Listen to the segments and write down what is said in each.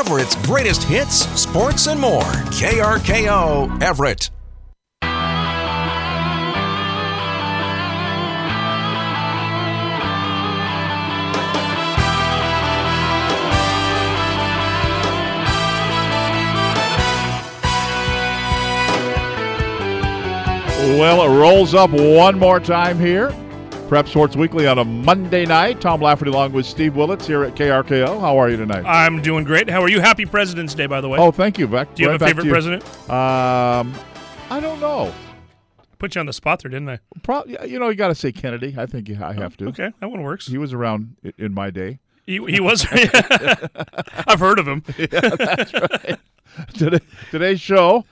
Everett's greatest hits, sports, and more. KRKO Everett. Well, it rolls up one more time here. Prep Sports Weekly on a Monday night. Tom Lafferty along with Steve Willits here at KRKO. How are you tonight? I'm doing great. How are you? Happy President's Day, by the way. oh, thank you. Back, Do you right have a favorite president? Um, I don't know. Put you on the spot there, didn't I? Probably, you know, you got to say Kennedy. I think I have to. Okay, that one works. He was around in my day. He, he was. I've heard of him. Today, today's show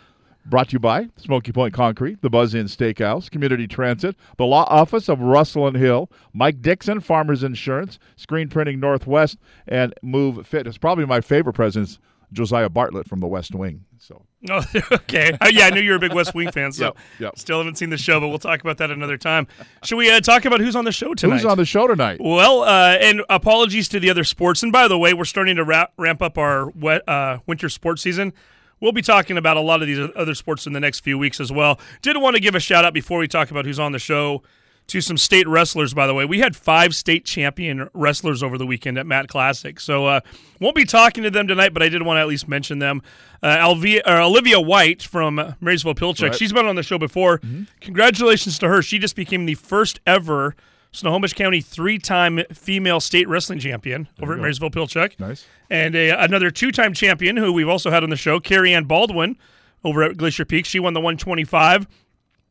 brought to you by Smoky Point Concrete, the Buzz Inn Steakhouse, Community Transit, the Law Office of Russell and Hill, Mike Dixon, Farmers Insurance, Screen Printing Northwest, and Move Fitness. Probably my favorite president's Josiah Bartlett from the West Wing. So Oh, okay. Uh, yeah, I knew you were a big West Wing fan, so Yep, yep. still haven't seen the show, but we'll talk about that another time. Should we uh, talk about who's on the show tonight? who's on the show tonight? Well, uh, and apologies to the other sports. And by the way, we're starting to wrap, ramp up our wet, uh, winter sports season. We'll be talking about a lot of these other sports in the next few weeks as well. Did want to give a shout out before we talk about who's on the show to some state wrestlers, by the way. We had five state champion wrestlers over the weekend at Mat Classic. So uh, won't be talking to them tonight, but I did want to at least mention them. Uh, Alvia, uh, Olivia White from Marysville Pilchuck. Right. She's been on the show before. Congratulations to her. She just became the first ever Snohomish County three-time female state wrestling champion over at Marysville Pilchuck. Nice. And a, another two-time champion who we've also had on the show, Carrie Ann Baldwin over at Glacier Peak. She won the 125.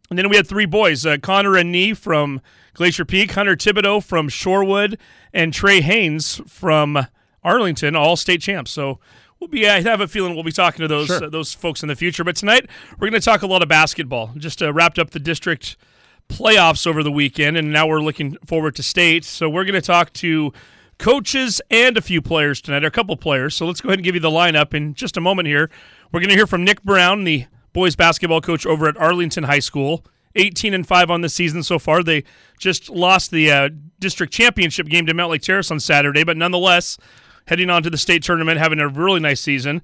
And then we had three boys, uh, Connor and Nee from Glacier Peak, Hunter Thibodeau from Shorewood, and Trey Haynes from Arlington, all state champs. So we'll be, I have a feeling we'll be talking to those Sure. uh, those folks in the future. But tonight we're going to talk a lot of basketball. Just uh, wrapped up the district playoffs over the weekend, and now we're looking forward to state. So we're going to talk to coaches and a few players tonight, or a couple players. So let's go ahead and give you the lineup in just a moment here. We're going to hear from Nick Brown, the boys basketball coach over at Arlington High School. 18 and 5 on the season so far. They just lost the uh, district championship game to Mountlake Terrace on Saturday, but nonetheless, heading on to the state tournament, having a really nice season.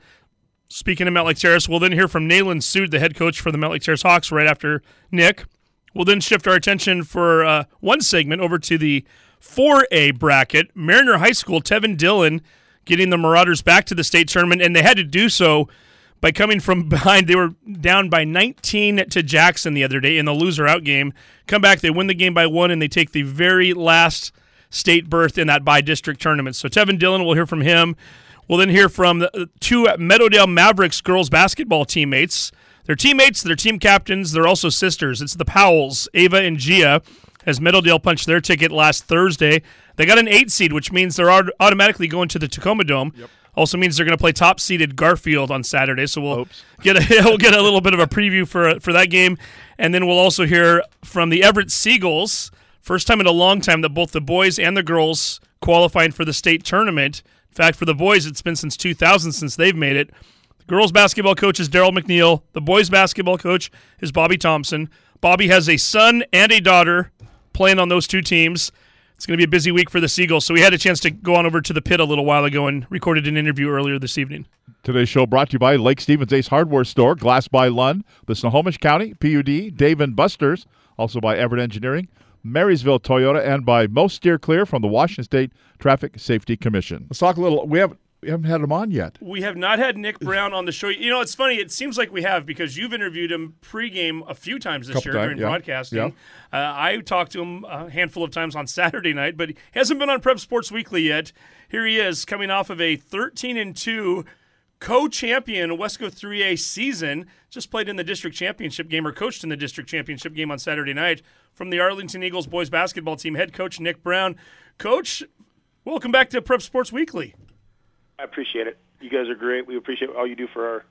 Speaking of Mountlake Terrace, we'll then hear from Nalin Sood, the head coach for the Mount Lake Terrace Hawks, right after Nick. We'll then shift our attention for uh, one segment over to the 4A bracket. Mariner High School, Tevin Dillon getting the Marauders back to the state tournament, and they had to do so by coming from behind. They were down by 19 to Jackson the other day in the loser out game. Come back, they win the game by one, and they take the very last state berth in that bi-district tournament. So Tevin Dillon, we'll hear from him. We'll then hear from the two Meadowdale Mavericks girls basketball teammates. They're teammates, they're team captains, they're also sisters. It's the Powells, Ava and Gia, as Meadowdale punched their ticket last Thursday. They got an eight seed, which means they're automatically going to the Tacoma Dome. Also means they're going to play top seeded Garfield on Saturday. So we'll Oops. get a we'll get a little bit of a preview for for that game, and then we'll also hear from the Everett Seagulls. First time in a long time that both the boys and the girls qualifying for the state tournament. In fact, for the boys, it's been since 2000 since they've made it. The girls basketball coach is Daryl McNeil. The boys basketball coach is Bobby Thompson. Bobby has a son and a daughter playing on those two teams. It's going to be a busy week for the Seagulls, so we had a chance to go on over to the pit a little while ago and recorded an interview earlier this evening. Today's show brought to you by Lake Stevens Ace Hardware Store, Glass by Lund, the Snohomish County, PUD, Dave and Buster's, also by Everett Engineering, Marysville Toyota, and by Most Steer Clear from the Washington State Traffic Safety Commission. Let's talk a little. We haven't we haven't had him on yet. We have not had Nick Brown on the show. You know, it's funny. It seems like we have because you've interviewed him pregame a few times this Couple year times, during yeah. broadcasting. Yeah. Uh, I talked to him a handful of times on Saturday night, but he hasn't been on Prep Sports Weekly yet. Here he is, coming off of a 13 and two co-champion Wesco 3A season. Just played in the district championship game or coached in the district championship game on Saturday night from the Arlington Eagles boys basketball team. Head coach Nick Brown. Coach, welcome back to Prep Sports Weekly. I appreciate it. You guys are great. We appreciate all you do for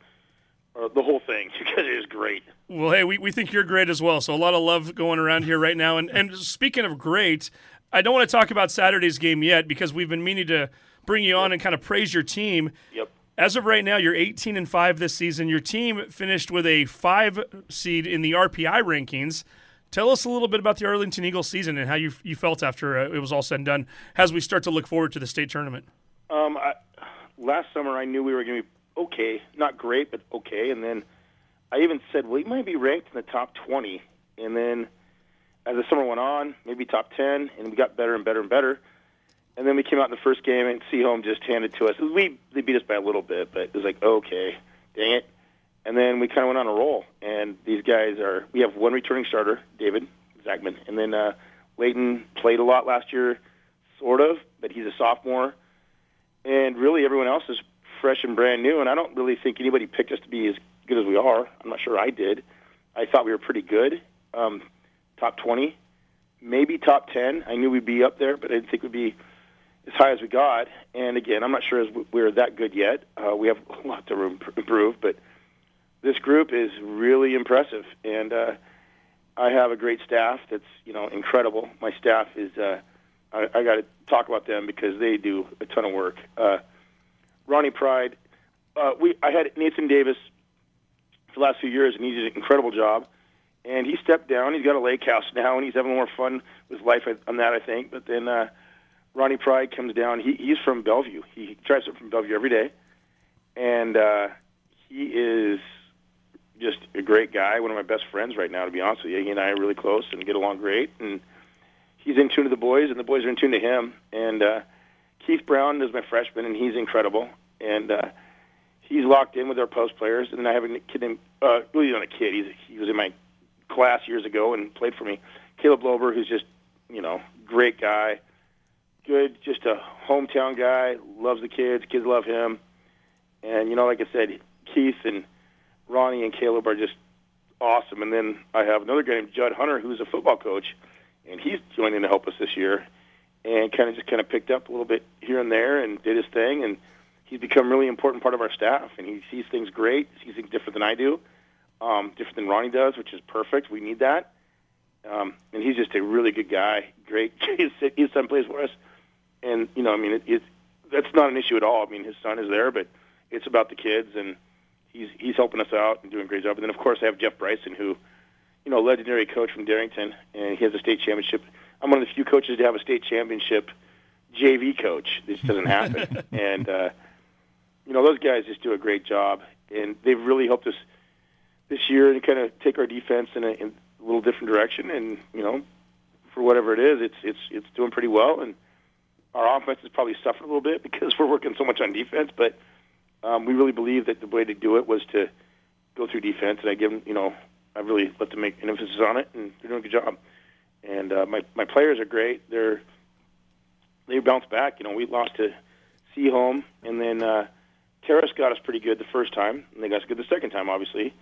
our, the whole thing. You guys are great. Well, hey, we, we think you're great as well. So a lot of love going around here right now. And and speaking of great, I don't want to talk about Saturday's game yet because we've been meaning to bring you on and kind of praise your team. Yep. As of right now, you're 18 and five this season. Your team finished with a five seed in the RPI rankings. Tell us a little bit about the Arlington Eagles season and how you you felt after uh, it was all said and done as we start to look forward to the state tournament. Um, I, last summer I knew we were going to be okay, not great, but okay. And then I even said, he might be ranked in the top 20. And then as the summer went on, maybe top 10, and we got better and better and better. And then we came out in the first game, and Sehome just handed to us. We they beat us by a little bit, but it was like, okay, dang it. And then we kind of went on a roll. And these guys are. We have one returning starter, David Zachman, and then uh, Leighton played a lot last year, sort of, but he's a sophomore. And really, everyone else is fresh and brand new. And I don't really think anybody picked us to be as good as we are. I'm not sure I did. I thought we were pretty good, um, top 20, maybe top 10. I knew we'd be up there, but I didn't think we'd be as high as we got. And again, I'm not sure we're that good yet. Uh, we have a lot to improve, but this group is really impressive, and uh, I have a great staff that's you know incredible. My staff is uh, I, I got to talk about them because they do a ton of work. Uh, Ronnie Pride, uh, we I had Nathan Davis for the last few years, and he did an incredible job. And he stepped down. He's got a lake house now, and he's having more fun with life on that, I think. But then uh, Ronnie Pride comes down. He, he's from Bellevue. He drives up from Bellevue every day, and uh, he is just a great guy. One of my best friends right now, to be honest with you. He and I are really close and get along great. And he's in tune to the boys, and the boys are in tune to him. And uh, Keith Brown is my freshman, and he's incredible. And uh, he's locked in with our post players. And then I have a kid named, uh, he's not a kid. He's, he was in my class years ago and played for me. Caleb Lober, who's just, you know, great guy good, just a hometown guy, loves the kids, kids love him. And, you know, like I said, Keith and Ronnie and Caleb are just awesome. And then I have another guy named Judd Hunter, who's a football coach, and he's joining to help us this year and kind of just kind of picked up a little bit here and there and did his thing. And he's become a really important part of our staff. And he sees things great, sees things different than I do, um, different than Ronnie does, which is perfect. We need that. Um, and he's just a really good guy. Great. his, his son plays for us and you know, I mean, it, it that's not an issue at all. I mean, his son is there, but it's about the kids, and he's he's helping us out and doing a great job. And then, of course, I have Jeff Bryson, who, you know, legendary coach from Darrington, and he has a state championship. I'm one of the few coaches to have a state championship JV coach. This doesn't happen, and uh, you know, those guys just do a great job, and they've really helped us this year and kind of take our defense in a, in a little different direction. And you know, for whatever it is, it's it's it's doing pretty well, and our offense has probably suffered a little bit because we're working so much on defense, but um, we really believe that the way to do it was to go through defense, and I give them, you know, I really let them make an emphasis on it, and they're doing a good job. And uh, my my players are great. They're they bounce back. You know, we lost to Sehome, and then uh, Terrace got us pretty good the first time, and they got us good the second time, obviously.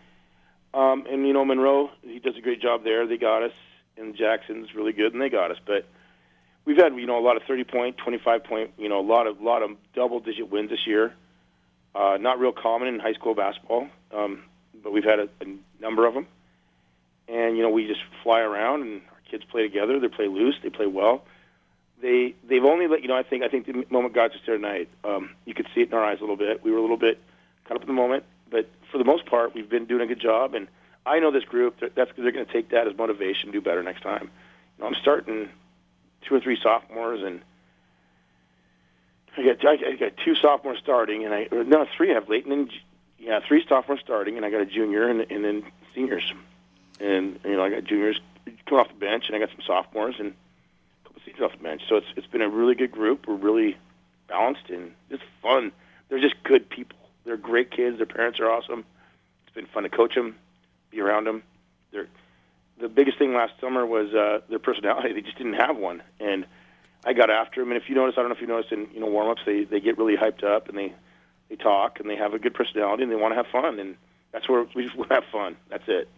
Um, and you know, Monroe, he does a great job there. They got us, and Jackson's really good, and they got us. But we've had you know a lot of 30 point, 25 point, you know a lot of lot of double digit wins this year. Uh, not real common in high school basketball, um, but we've had a, a number of them. And you know we just fly around and our kids play together. They play loose. They play well. They they've only let you know. I think I think the moment got us there tonight. Um, you could see it in our eyes a little bit. We were a little bit caught up in the moment, but for the most part, we've been doing a good job. And I know this group. That's they're going to take that as motivation, do better next time. You know, I'm starting two or three sophomores, and I got I got two sophomores starting, and I no three. I have Leighton and yeah three sophomores starting, and I got a junior and, and then seniors, and you know I got juniors coming off the bench, and I got some sophomores and a couple of seniors off the bench. So it's it's been a really good group. We're really balanced and it's fun. They're just good people. They're great kids. Their parents are awesome. It's been fun to coach them, be around them. They're the biggest thing last summer was uh, their personality. They just didn't have one, and I got after them. And if you notice, I don't know if you noticed in you know warm-ups, they they get really hyped up and they they talk and they have a good personality and they want to have fun, and that's where we just have fun. That's it.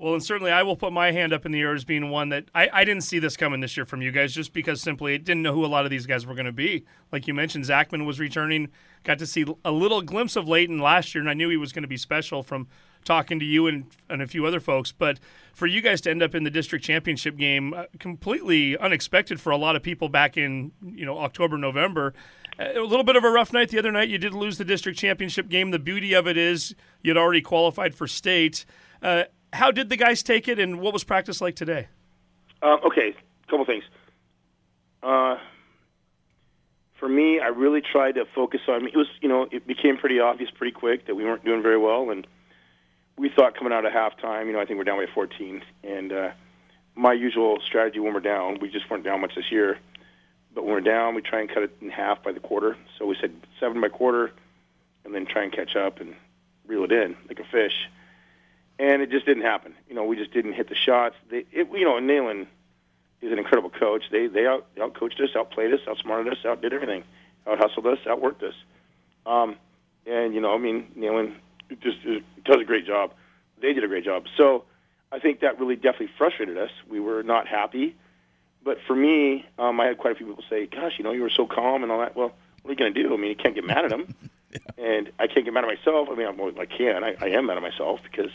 Well, and certainly I will put my hand up in the air as being one that I, I didn't see this coming this year from you guys just because simply I didn't know who a lot of these guys were going to be. Like you mentioned, Zachman was returning. Got to see a little glimpse of Leighton last year, and I knew he was going to be special from talking to you and, and a few other folks. But for you guys to end up in the district championship game, uh, completely unexpected for a lot of people back in you know October, November. A little bit of a rough night the other night. You did lose the district championship game. The beauty of it is you'd already qualified for state. Uh, how did the guys take it, and what was practice like today? Um, okay, a couple things. Uh, for me, I really tried to focus on. It was, you know, it became pretty obvious pretty quick that we weren't doing very well, and we thought coming out of halftime, you know, I think we're down by 14, and uh, my usual strategy when we're down, we just weren't down much this year, but when we're down, we try and cut it in half by the quarter. So we said seven by quarter, and then try and catch up and reel it in like a fish. And it just didn't happen. You know, we just didn't hit the shots. They, it, you know, Nalin is an incredible coach. They they out out coached us, outplayed us, outsmarted us, outdid everything, out hustled us, outworked us. Um, and you know, I mean, Nalin just uh, does a great job. They did a great job. So I think that really definitely frustrated us. We were not happy. But for me, um, I had quite a few people say, "Gosh, you know, you were so calm and all that." Well, what are you going to do? I mean, you can't get mad at them, yeah. and I can't get mad at myself. I mean, I'm, I can. I, I am mad at myself because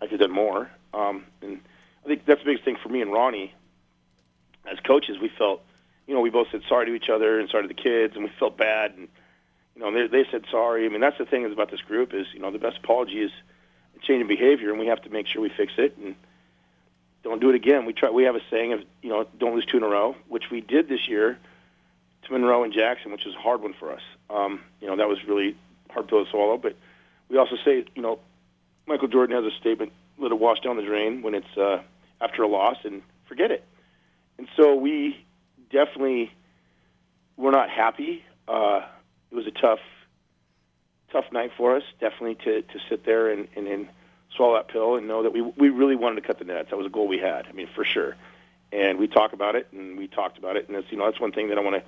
I could have done more. Um, and I think that's the biggest thing for me and Ronnie. As coaches, we felt, you know, we both said sorry to each other and sorry to the kids, and we felt bad. And you know, they, they said sorry. I mean, that's the thing is about this group is, you know, the best apology is in behavior, and we have to make sure we fix it and don't do it again. We try. We have a saying of, you know, don't lose two in a row, which we did this year to Monroe and Jackson, which was a hard one for us. Um, you know, that was really hard pill to swallow. But we also say, you know, Michael Jordan has a statement: "Let it wash down the drain when it's uh, after a loss, and forget it." And so we definitely were not happy. Uh, it was a tough, tough night for us. Definitely to to sit there and and, and swallow that pill and know that we we really wanted to cut the nets. That was a goal we had. I mean, for sure. And we talk about it, and we talked about it, and that's you know that's one thing that I want to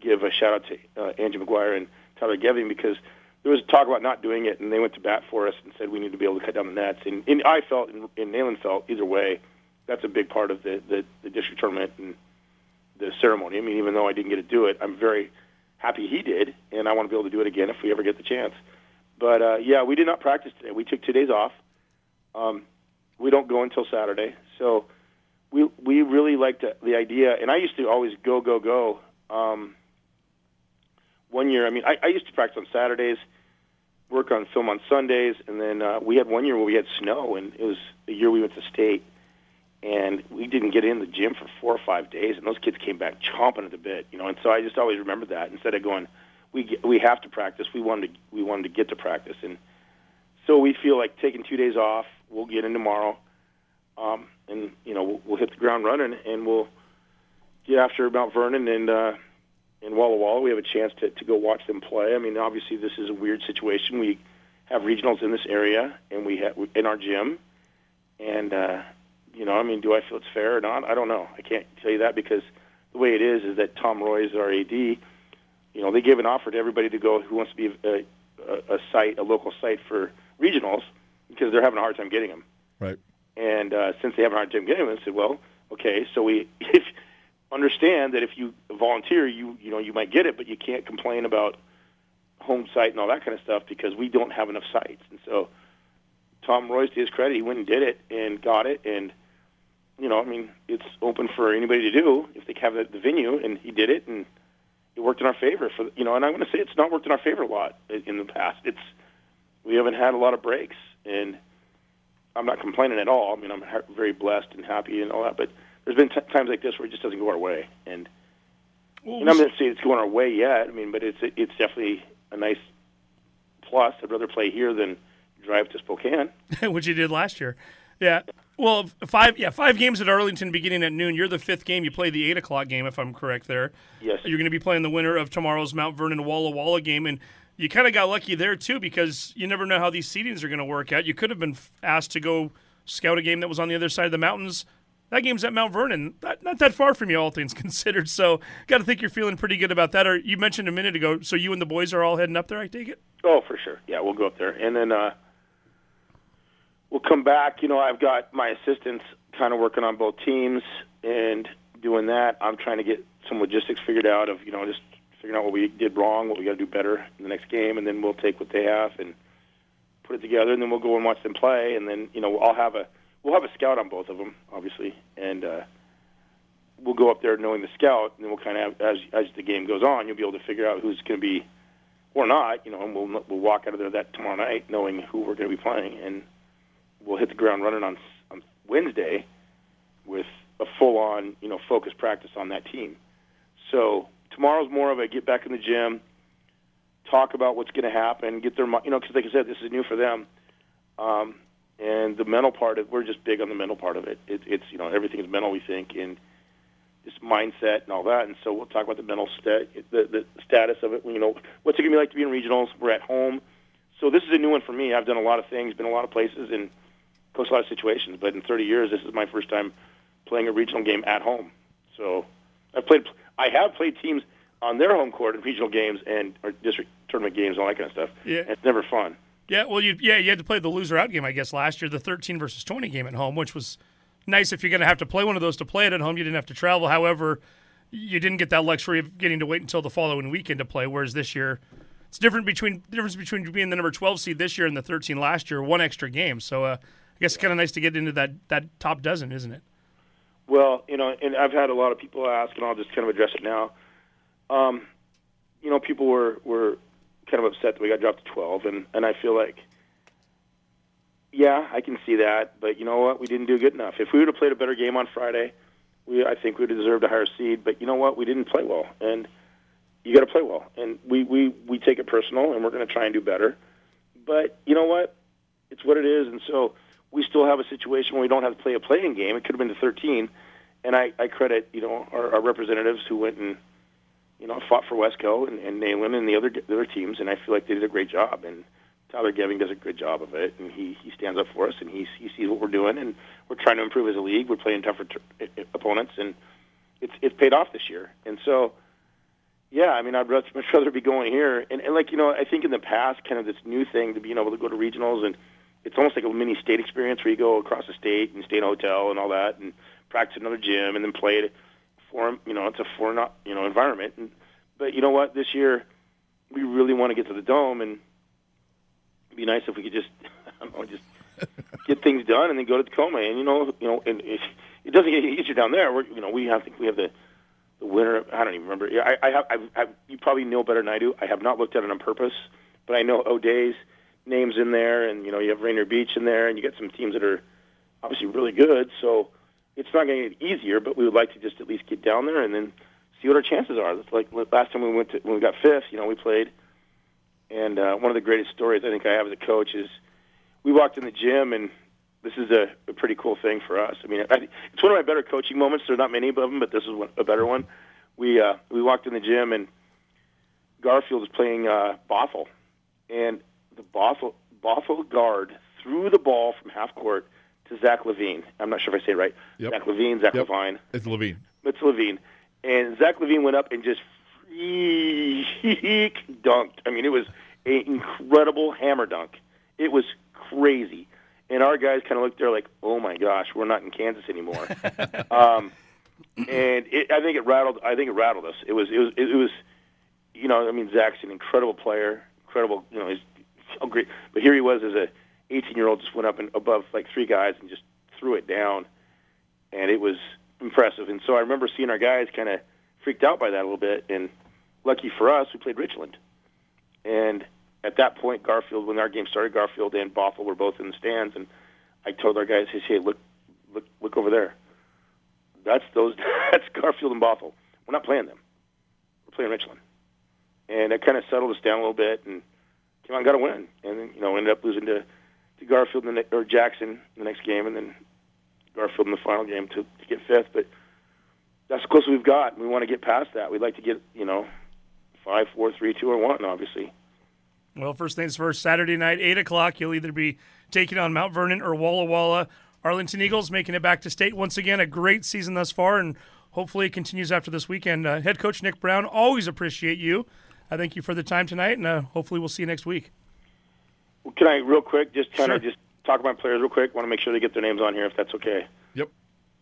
give a shout out to uh, Angie McGuire and Tyler Geving because there was talk about not doing it, and they went to bat for us and said we need to be able to cut down the nets. And, and I felt, and, and Nalin felt, either way, that's a big part of the, the the district tournament and the ceremony. I mean, even though I didn't get to do it, I'm very happy he did, and I want to be able to do it again if we ever get the chance. But uh, yeah, we did not practice today. We took two days off. Um, we don't go until Saturday, so we we really liked the, the idea. And I used to always go go go. Um, one year, I mean, I, I used to practice on Saturdays, work on film on Sundays, and then uh, we had one year where we had snow, and it was the year we went to state, and we didn't get in the gym for four or five days, and those kids came back chomping at the bit, you know. And so I just always remembered that instead of going, we we have to practice. We wanted to we wanted to get to practice, and so we feel like taking two days off. We'll get in tomorrow, um, and you know we'll, we'll hit the ground running, and we'll get after Mount Vernon and. uh in Walla Walla. We have a chance to, to go watch them play. I mean, obviously, this is a weird situation. We have regionals in this area, and we have in our gym, and uh, you know, I mean, do I feel it's fair or not? I don't know. I can't tell you that because the way it is is that Tom Roy is our AD. You know, they gave an offer to everybody to go who wants to be a, a, a site, a local site for regionals, because they're having a hard time getting them. Right. And uh, since they have a hard time getting them, I said, well, okay, so we if understand that if you volunteer, you you know you might get it, but you can't complain about home site and all that kind of stuff because we don't have enough sites. And so, Tom Royce, to his credit, he went and did it and got it, and you know, I mean, it's open for anybody to do if they have the, venue, and he did it, and it worked in our favor. For you know, and I'm going to say it's not worked in our favor a lot in the past. It's we haven't had a lot of breaks, and I'm not complaining at all. I mean, I'm very blessed and happy and all that, but there's been t- times like this where it just doesn't go our way, and, well, and I'm not saying it's going our way yet. I mean, but it's it's definitely a nice plus. I'd rather play here than drive to Spokane, which you did last year. Yeah. Well, five yeah five games at Arlington beginning at noon. You're the fifth game. You play the eight o'clock game, if I'm correct. There. Yes. You're going to be playing the winner of tomorrow's Mount Vernon Walla Walla game, and you kind of got lucky there too because you never know how these seedings are going to work out. You could have been asked to go scout a game that was on the other side of the mountains that game's at Mount Vernon, not, not that far from you, all things considered. So, got to think you're feeling pretty good about that. Or you mentioned a minute ago, so you and the boys are all heading up there. I take it. Oh, for sure. Yeah, we'll go up there, and then uh, we'll come back. You know, I've got my assistants kind of working on both teams and doing that. I'm trying to get some logistics figured out of you know just figuring out what we did wrong, what we got to do better in the next game, and then we'll take what they have and put it together, and then we'll go and watch them play, and then you know I'll have a we'll have a scout on both of them, obviously, and uh, we'll go up there knowing the scout, and then we'll kind of as as the game goes on, you'll be able to figure out who's going to be or not, you know, and we'll we'll walk out of there that tomorrow night knowing who we're going to be playing, and we'll hit the ground running on on Wednesday with a full on you know focus practice on that team. So tomorrow's more of a get back in the gym, talk about what's going to happen, get their you know because like I said, this is new for them. Um, and the mental part of we're just big on the mental part of it. it it's you know everything is mental we think and just mindset and all that. And so we'll talk about the mental stat the the status of it. You know what's it gonna be like to be in regionals? We're at home, so this is a new one for me. I've done a lot of things, been a lot of places, and coached a lot of situations. But in 30 years, this is my first time playing a regional game at home. So I've played I have played teams on their home court in regional games and or district tournament games, and all that kind of stuff. Yeah. And it's never fun. Yeah, well, you yeah you had to play the loser out game, I guess, last year, the 13 versus 20 game at home, which was nice if you're going to have to play one of those to play it at home. You didn't have to travel. However, you didn't get that luxury of getting to wait until the following weekend to play. Whereas this year, it's different between the difference between being the number 12 seed this year and the 13 last year, one extra game. So uh, I guess it's kind of nice to get into that that top dozen, isn't it? Well, you know, and I've had a lot of people ask, and I'll just kind of address it now. Um, you know, people were were kind of upset that we got dropped to 12, and and I feel like, yeah, I can see that, but you know what? We didn't do good enough. If we would have played a better game on Friday, we I think we would have deserved a higher seed. But you know what? We didn't play well, and you got to play well, and we we we take it personal, and we're going to try and do better. But you know what? It's what it is, and so we still have a situation where we don't have to play a playing game. It could have been to 13, and I, I credit you know our, our representatives who went and you know fought for Wesco and, and Nalin and the other the other teams, and I feel like they did a great job. And Tyler Geving does a good job of it, and he he stands up for us, and he he sees what we're doing, and we're trying to improve as a league. We're playing tougher t- opponents, and it's it's paid off this year. And so, yeah, I mean, I'd much much rather be going here, and, and like you know, I think in the past, kind of this new thing to being able to go to regionals and it's almost like a mini state experience where you go across the state and stay in a hotel and all that and practice another gym and then play it for you know it's a foreign you know environment. And but you know what? This year we really want to get to the dome and it'd be nice if we could just I don't know just get things done and then go to Tacoma. And you know you know and it, it doesn't get easier down there. We're you know we have we have the the winner I don't even remember. I I have I've, I've, you probably know better than I do. I have not looked at it on purpose but I know O'Dea's names in there, and you know you have Rainier Beach in there, and you get some teams that are obviously really good. So it's not going to get easier, but we would like to just at least get down there and then see what our chances are. It's like last time we went to when we got fifth, you know, we played, and uh, one of the greatest stories I think I have as a coach is we walked in the gym and. This is a, a pretty cool thing for us. I mean, I, it's one of my better coaching moments. There's not many of them, but this is one, a better one. We uh, we walked in the gym and Garfield was playing uh, Bothell, and the Bothell, Bothell guard threw the ball from half court to Zach LaVine. I'm not sure if I say it right. Yep. Zach LaVine, Zach Yep. LaVine. It's LaVine. It's LaVine. And Zach LaVine went up and just freak dunked. I mean, it was an incredible hammer dunk. It was crazy. And our guys kind of looked there like, oh my gosh, we're not in Kansas anymore. um, and it, I think it rattled. I think it rattled us. It was. It was. It was. You know, I mean, Zach's an incredible player. Incredible. You know, he's so great. But here he was as a 18 year old, just went up and above like three guys and just threw it down, and it was impressive. And so I remember seeing our guys kind of freaked out by that a little bit. And lucky for us, we played Richland, and at that point, Garfield, when our game started, Garfield and Bothell were both in the stands, and I told our guys, "Hey, look, look, look over there. That's those. That's Garfield and Bothell. We're not playing them. We're playing Richland." And it kind of settled us down a little bit, and came on, got a win, and you know ended up losing to to Garfield the, or Jackson in the next game, and then Garfield in the final game to, to get fifth. But that's the closest we've got. We want to get past that. We'd like to get you know five, four, three, two, or one, obviously. Well, first things first, Saturday night, 8 o'clock, you'll either be taking on Mount Vernon or Walla Walla. Arlington Eagles making it back to state once again. A great season thus far, and hopefully it continues after this weekend. Uh, Head coach Nick Brown, always appreciate you. I thank you for the time tonight, and uh, hopefully we'll see you next week. Can I real quick just kind of Sure. just talk about players real quick? Want to make sure they get their names on here if that's okay. Yep.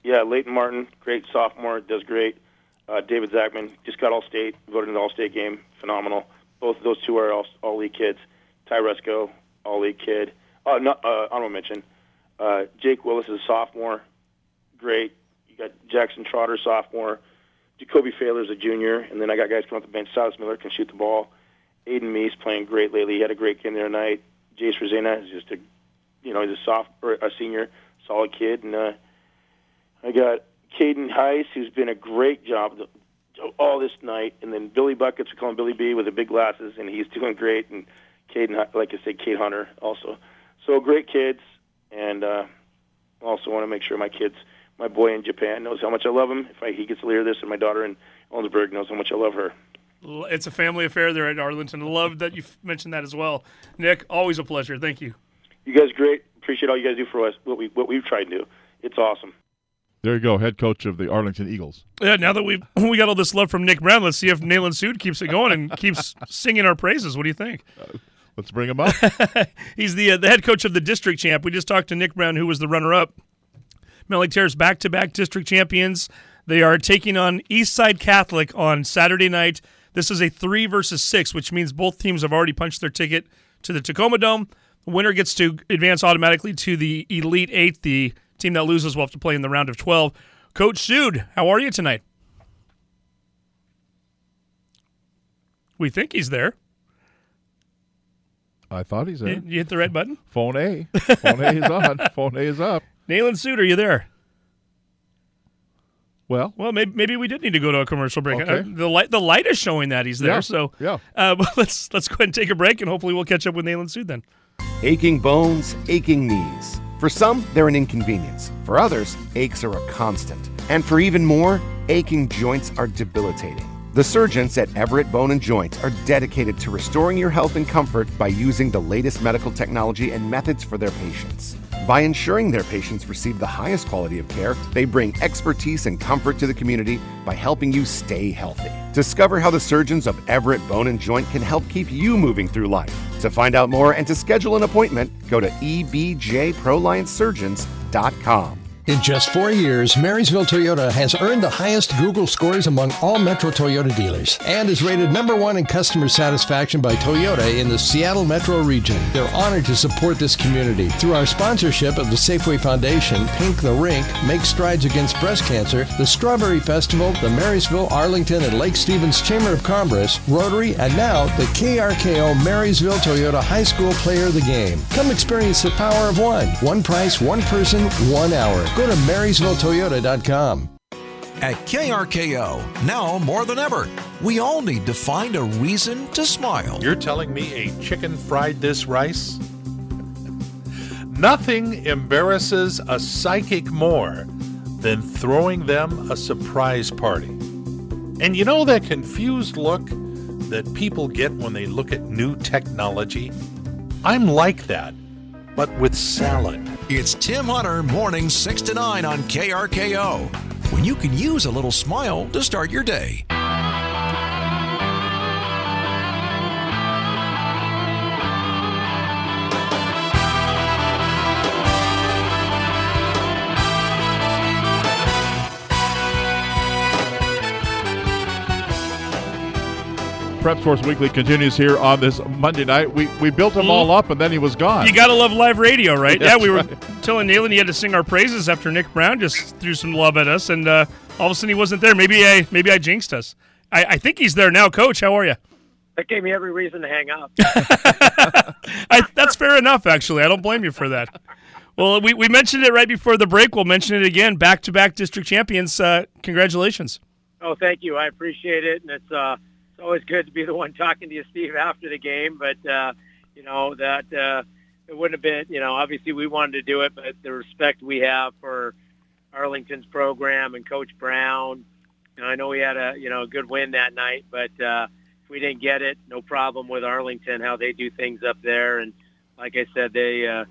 Yeah, Leighton Martin, great sophomore, does great. Uh, David Zachman just got all state, voted in the all state game, phenomenal. Both of those two are all, all league kids. Ty Resco, all league kid. Uh, no, uh, honorable mention. Uh, Jake Willis is a sophomore, great. You got Jackson Trotter, sophomore. Jacoby Failer's a junior, and then I got guys coming off the bench. Silas Miller can shoot the ball. Aiden Meese playing great lately. He had a great game the other night. Jace Rosena is just a, you know, he's a soft a senior, solid kid, and uh, I got Caden Heiss, who's been a great job all this night, and then Billy Buckets, we call him Billy B, with the big glasses, and he's doing great. And Caden, like I said, Kate Hunter also. So great kids, and uh, also want to make sure my kids, my boy in Japan knows how much I love him. If I, he gets to hear this, and my daughter in Ellensburg knows how much I love her. It's a family affair there at Arlington. I love that you mentioned that as well. Nick, always a pleasure. Thank you. You guys great. Appreciate all you guys do for us. What we what we've tried to do. It's awesome. There you go, head coach of the Arlington Eagles. Yeah, now that we we got all this love from Nick Brown, let's see if Nalin Sood keeps it going and keeps singing our praises. What do you think? Uh, let's bring him up. He's the uh, the head coach of the district champ. We just talked to Nick Brown, who was the runner up. Mountlake Terrace back to back district champions. They are taking on Eastside Catholic on Saturday night. This is a three versus six, which means both teams have already punched their ticket to the Tacoma Dome. The winner gets to advance automatically to the Elite Eight. The team that loses will have to play in the round of 12. Coach Sood, how are you tonight? We think he's there. I thought he's there. You, you hit the red button? Phone A. Phone A is on. Phone A is up. Nalin Sood, are you there? Well, well, maybe, maybe we did need to go to a commercial break. Okay. Uh, the light the light is showing that he's there. Yeah. So Yeah. uh, but let's let's go ahead and take a break, and hopefully we'll catch up with Nalin Sood then. Aching bones, aching knees. For some, they're an inconvenience. For others, aches are a constant. And for even more, aching joints are debilitating. The surgeons at Everett Bone and Joint are dedicated to restoring your health and comfort by using the latest medical technology and methods for their patients. By ensuring their patients receive the highest quality of care, they bring expertise and comfort to the community by helping you stay healthy. Discover how the surgeons of Everett Bone and Joint can help keep you moving through life. To find out more and to schedule an appointment, go to ebjproliancesurgeons.com. In just four years, Marysville Toyota has earned the highest Google scores among all Metro Toyota dealers and is rated number one in customer satisfaction by Toyota in the Seattle Metro region. They're honored to support this community through our sponsorship of the Safeway Foundation, Pink the Rink, Make Strides Against Breast Cancer, the Strawberry Festival, the Marysville, Arlington, and Lake Stevens Chamber of Commerce, Rotary, and now the KRKO Marysville Toyota High School Player of the Game. Come experience the power of one. One price, one person, one hour. Go to MarysvilleToyota.com. At KRKO, now more than ever, we all need to find a reason to smile. You're telling me a chicken fried this rice? Nothing embarrasses a psychic more than throwing them a surprise party. And you know that confused look that people get when they look at new technology? I'm like that, but with salad. It's Tim Hunter, mornings 6 to 9 on KRKO, when you can use a little smile to start your day. Prep Sports Weekly continues here on this Monday night. We we built him all up and then he was gone. You gotta love live radio, right? yeah, we were right. telling Nalin he had to sing our praises after Nick Brown just threw some love at us, and uh, all of a sudden he wasn't there. Maybe I maybe I jinxed us. I, I think he's there now, Coach. How are you? That gave me every reason to hang up. I, that's fair enough, actually. I don't blame you for that. Well, we, we mentioned it right before the break. We'll mention it again. Back to back district champions. Uh, congratulations. oh, thank you. I appreciate it, and it's uh, it's always good to be the one talking to you, Steve, after the game. But uh, you know that uh, it wouldn't have been. You know, obviously we wanted to do it, but the respect we have for Arlington's program and Coach Brown. You know, I know we had a you know a good win that night, but uh, if we didn't get it, no problem with Arlington how they do things up there. And like I said, they uh,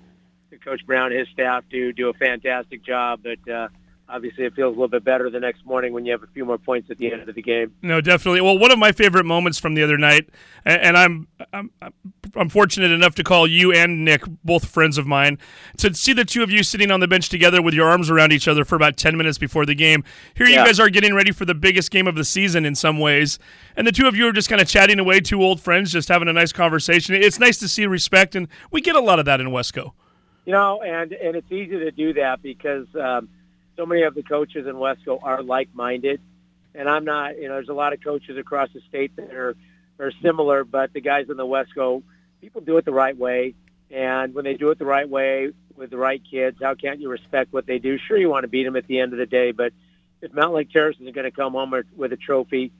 Coach Brown his staff do do a fantastic job. But uh, obviously, it feels a little bit better the next morning when you have a few more points at the end of the game. No, definitely. Well, one of my favorite moments from the other night, and, and I'm, I'm I'm fortunate enough to call you and Nick both friends of mine to see the two of you sitting on the bench together with your arms around each other for about ten minutes before the game. Here Yeah. you guys are getting ready for the biggest game of the season in some ways, and the two of you are just kind of chatting away, two old friends, just having a nice conversation. It's nice to see respect, and we get a lot of that in Wesco. You know, and and it's easy to do that because um, so many of the coaches in Wesco are like-minded, and I'm not. You know, there's a lot of coaches across the state that are are similar, but the guys in the Wesco, people do it the right way, and when they do it the right way with the right kids, how can't you respect what they do? Sure, you want to beat them at the end of the day, but if Mountlake Terrace is going to come home with a trophy,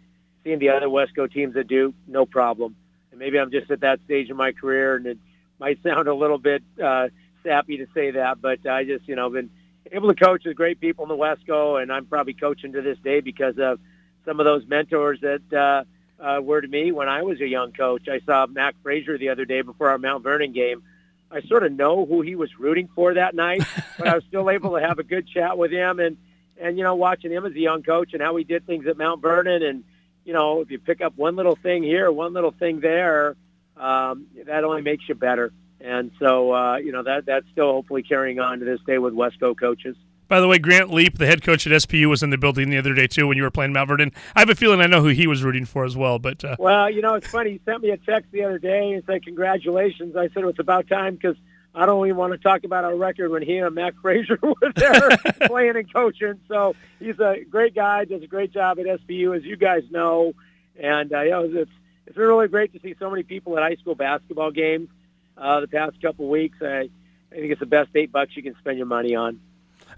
seeing the other Wesco teams that do, no problem. And maybe I'm just at that stage in my career, and it might sound a little bit uh, sappy to say that, but I just, you know, been able to coach with great people in the Wesco, and I'm probably coaching to this day because of some of those mentors that uh, uh, were to me when I was a young coach. I saw Mac Frazier the other day before our Mount Vernon game. I sort of know who he was rooting for that night, but I was still able to have a good chat with him and and you know watching him as a young coach and how he did things at Mount Vernon and you know if you pick up one little thing here, one little thing there, um, that only makes you better. And so uh, you know that that's still hopefully carrying on to this day with Wesco coaches. By the way, Grant Leep, the head coach at SPU, was in the building the other day too when you were playing Mount Vernon. I have a feeling I know who he was rooting for as well. But uh... well, you know, it's funny. He sent me a text the other day and said congratulations. I said it's about time because I don't even want to talk about our record when he and Mac Frazier were there playing and coaching. So he's a great guy, does a great job at SPU, as you guys know. And uh, you know, it's it's been really great to see so many people at high school basketball games uh, the past couple weeks. I, I think it's the best eight bucks you can spend your money on.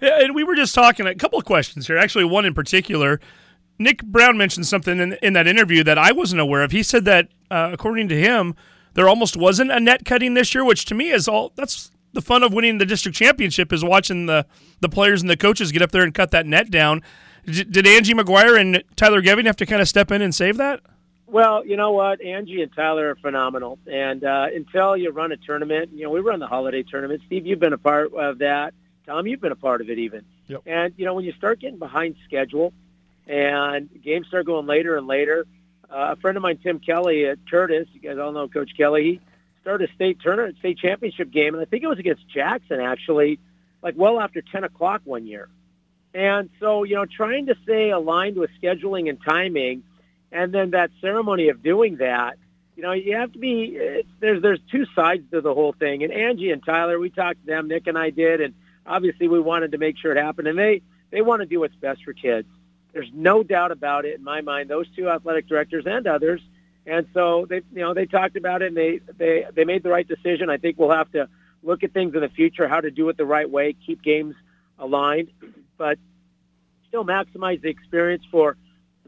Yeah, and we were just talking a couple of questions here. Actually, one in particular. Nick Brown mentioned something in, in that interview that I wasn't aware of. He said that uh, according to him, there almost wasn't a net cutting this year, which to me is all that's the fun of winning the district championship is watching the the players and the coaches get up there and cut that net down. Did, did Angie McGuire and Tyler Geving have to kind of step in and save that? Well, you know what, Angie and Tyler are phenomenal, and uh, until you run a tournament, you know we run the holiday tournament. Steve, you've been a part of that. Tom, you've been a part of it even. Yep. And you know when you start getting behind schedule, and games start going later and later. Uh, a friend of mine, Tim Kelly at Curtis, you guys all know Coach Kelly. He started a state tournament, state championship game, and I think it was against Jackson actually, like well after ten o'clock one year. And so you know, trying to stay aligned with scheduling and timing, and then that ceremony of doing that you know, you have to be. there's there's two sides to the whole thing. And Angie and Tyler, we talked to them. Nick and I did, and obviously we wanted to make sure it happened, and they they want to do what's best for kids. There's no doubt about it in my mind. Those two athletic directors and others, and so they you know they talked about it and they they they made the right decision. I think we'll have to look at things in the future, how to do it the right way, keep games aligned, but still maximize the experience for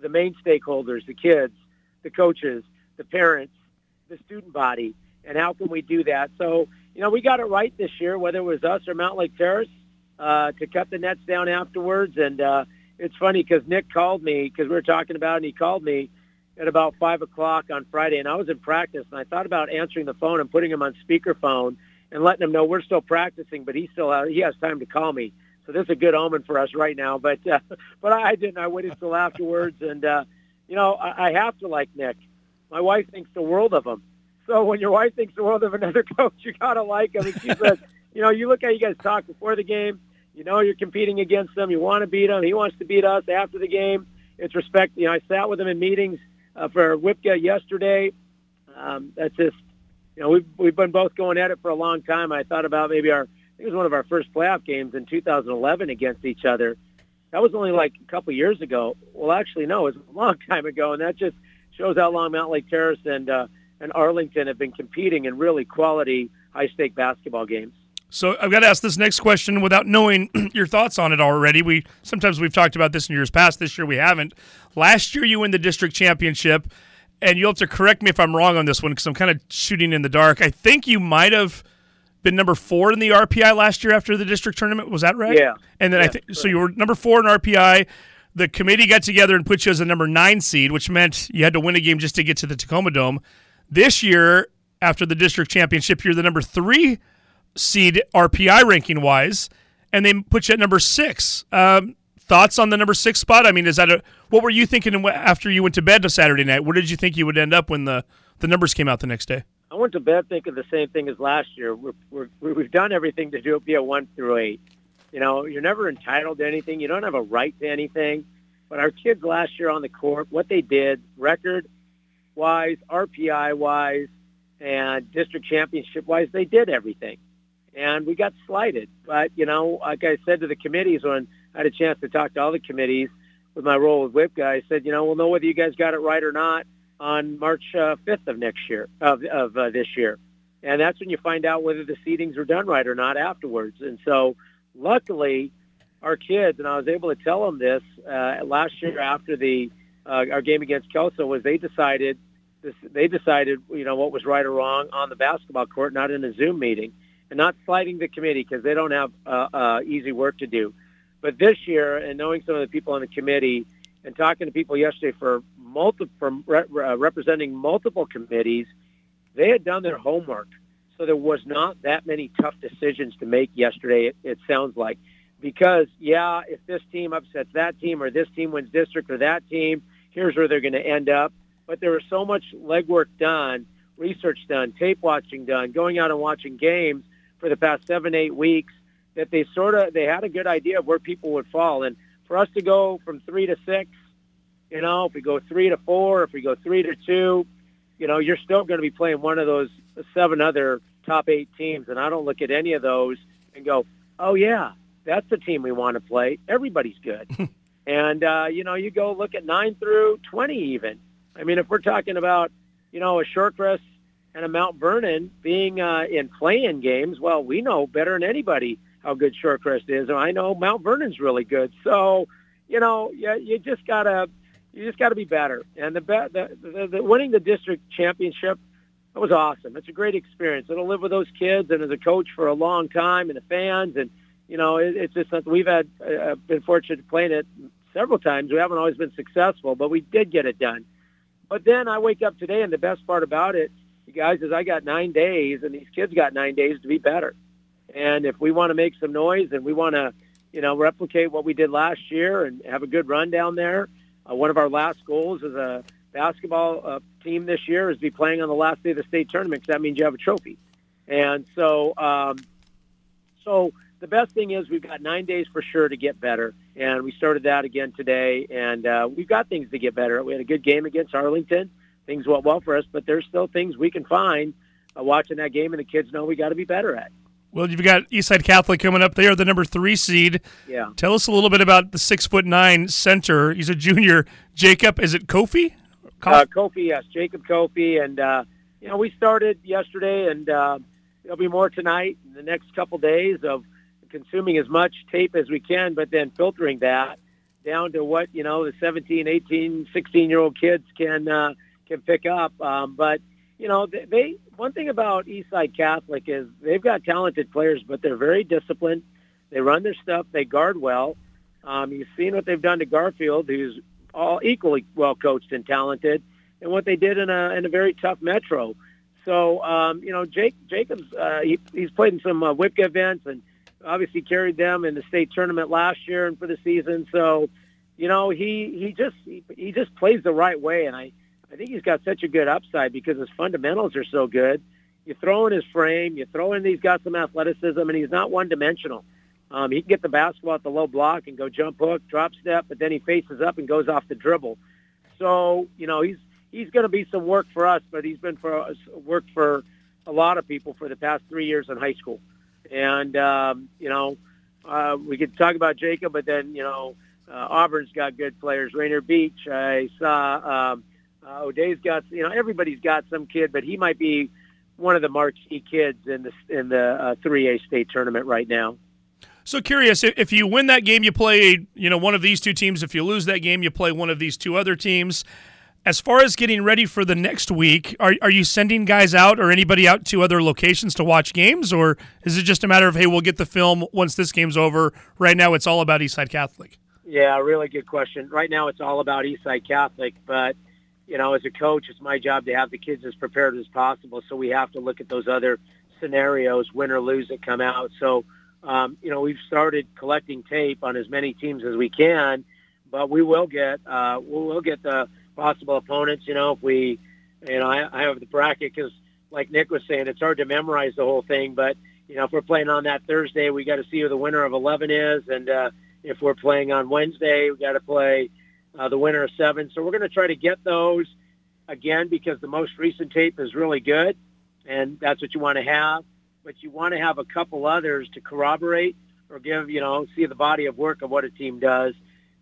the main stakeholders, the kids, the coaches, the parents, the student body, and how can we do that? So you know, we got it right this year, whether it was us or Mountlake Terrace, uh, to cut the nets down afterwards. And uh, it's funny because Nick called me because we were talking about it, and he called me at about five o'clock on Friday, and I was in practice, and I thought about answering the phone and putting him on speakerphone and letting him know we're still practicing, but he still has, he has time to call me. So this is a good omen for us right now. But uh, but I didn't. I waited till afterwards, and uh, you know I, I have to like Nick. My wife thinks the world of him. So when your wife thinks the world of another coach, you gotta like him. And she says, you know, you look how you guys talk before the game. You know you're competing against them. You want to beat him. He wants to beat us after the game. It's respect. You know, I sat with him in meetings uh, for WIBCA yesterday. Um, that's just, you know, we've we've been both going at it for a long time. I thought about maybe our, it was one of our first playoff games in 2011 against each other. That was only like a couple years ago. Well, actually, no, it was a long time ago, and that just shows how long Mountlake Terrace and uh, and Arlington have been competing in really quality high stake basketball games. So I've got to ask this next question without knowing your thoughts on it already. We sometimes we've talked about this in years past. This year we haven't. Last year you win the district championship, and you'll have to correct me if I'm wrong on this one because I'm kind of shooting in the dark. I think you might have been number four in the RPI last year after the district tournament. Was that right? Yeah. And then yeah, I think so. You were number four in RPI. The committee got together and put you as a number nine seed, which meant you had to win a game just to get to the Tacoma Dome. This year, after the district championship, you're the number three seed RPI ranking wise, and they put you at number six. Um, thoughts on the number six spot? I mean, is that a what were you thinking after you went to bed to Saturday night? Where did you think you would end up when the the numbers came out the next day? I went to bed thinking the same thing as last year. We're, we're, we've done everything to do it be a one through eight. You know, you're never entitled to anything. You don't have a right to anything. But our kids last year on the court, what they did, record wise, RPI wise, and district championship wise, they did everything. And we got slighted. But, you know, like I said to the committees when I had a chance to talk to all the committees with my role with WIBCA, I said, you know, we'll know whether you guys got it right or not on March uh, 5th of next year, of, of uh, this year. And that's when you find out whether the seedings were done right or not afterwards. And so luckily, our kids, and I was able to tell them this uh, last year after the uh, our game against Kelso was they decided this, they decided you know what was right or wrong on the basketball court, not in a Zoom meeting, and not slighting the committee because they don't have uh, uh, easy work to do. But this year, and knowing some of the people on the committee, and talking to people yesterday for multi- from re- uh, representing multiple committees, they had done their homework. So there was not that many tough decisions to make yesterday. It, it sounds like because yeah, if this team upsets that team or this team wins district or that team, here's where they're going to end up. But there was so much legwork done, research done, tape watching done, going out and watching games for the past seven, eight weeks that they sort of they had a good idea of where people would fall. And for us to go from three to six, you know, if we go three to four, if we go three to two, you know, you're still going to be playing one of those seven other top eight teams. And I don't look at any of those and go, oh yeah, that's the team we want to play. Everybody's good. and, uh, you know, you go look at 9 through 20 even. I mean, if we're talking about, you know, a Shorecrest and a Mount Vernon being uh, in playing games, well, we know better than anybody how good Shorecrest is. And I know Mount Vernon's really good. So, you know, you, you just got to you just got to be better. And the, the, the, the winning the district championship, that was awesome. It's a great experience. It'll live with those kids and as a coach for a long time and the fans and – you know, it, it's just something we've had uh, been fortunate to play in it several times. We haven't always been successful, but we did get it done. But then I wake up today, and the best part about it, you guys, is I got nine days, and these kids got nine days to be better. And if we want to make some noise and we want to, you know, replicate what we did last year and have a good run down there, uh, one of our last goals as a basketball uh, team this year is to be playing on the last day of the state tournament because that means you have a trophy. And so, um, so the best thing is we've got nine days for sure to get better, and we started that again today, and uh, we've got things to get better. We had a good game against Arlington. Things went well for us, but there's still things we can find uh, watching that game, and the kids know we got to be better at. Well, you've got Eastside Catholic coming up. They are the number three seed. Yeah. Tell us a little bit about the six foot nine center. He's a junior. Jacob, is it Kofi? Uh, Kofi, yes, Jacob Kofi, and uh, you know we started yesterday, and uh, there'll be more tonight in the next couple days of consuming as much tape as we can, but then filtering that down to what you know the 17, 18, 16 year old kids can uh, can pick up. Um, but you know, they one thing about Eastside Catholic is they've got talented players, but they're very disciplined. They run their stuff. They guard well. Um, you've seen what they've done to Garfield, who's all equally well coached and talented, and what they did in a in a very tough metro. So um, you know, Jake Jacobs, uh, he, he's played in some uh, WIBCA events and obviously carried them in the state tournament last year and for the season. So, you know, he he just he, he just plays the right way, and I I think he's got such a good upside because his fundamentals are so good. You throw in his frame, you throw in he's got some athleticism, and he's not one dimensional. Um, he can get the basketball at the low block and go jump hook, drop step, but then he faces up and goes off the dribble. So you know he's he's going to be some work for us, but he's been for us, work for a lot of people for the past three years in high school. And, um, you know, uh, we could talk about Jacob, but then, you know, uh, Auburn's got good players. Rainier Beach, I saw um, uh, O'Dea's got, you know, everybody's got some kid, but he might be one of the marquee kids in the in the uh, 3A state tournament right now. So curious, if you win that game, you play, you know, one of these two teams. If you lose that game, you play one of these two other teams. As far as getting ready for the next week, are, are you sending guys out or anybody out to other locations to watch games, or is it just a matter of hey, we'll get the film once this game's over? Right now, it's all about Eastside Catholic. Yeah, really good question. Right now, it's all about Eastside Catholic, but you know, as a coach, it's my job to have the kids as prepared as possible. So we have to look at those other scenarios, win or lose, that come out. So, um, you know, we've started collecting tape on as many teams as we can, but we will get uh, we'll get the possible opponents. You know, if we, you know, I, I have the bracket because, like Nick was saying, it's hard to memorize the whole thing. But you know, if we're playing on that Thursday, we got to see who the winner of 11 is, and uh, if we're playing on Wednesday, we got to play uh, the winner of seven. So we're going to try to get those again because the most recent tape is really good, and that's what you want to have. But you want to have a couple others to corroborate or give, you know, see the body of work of what a team does.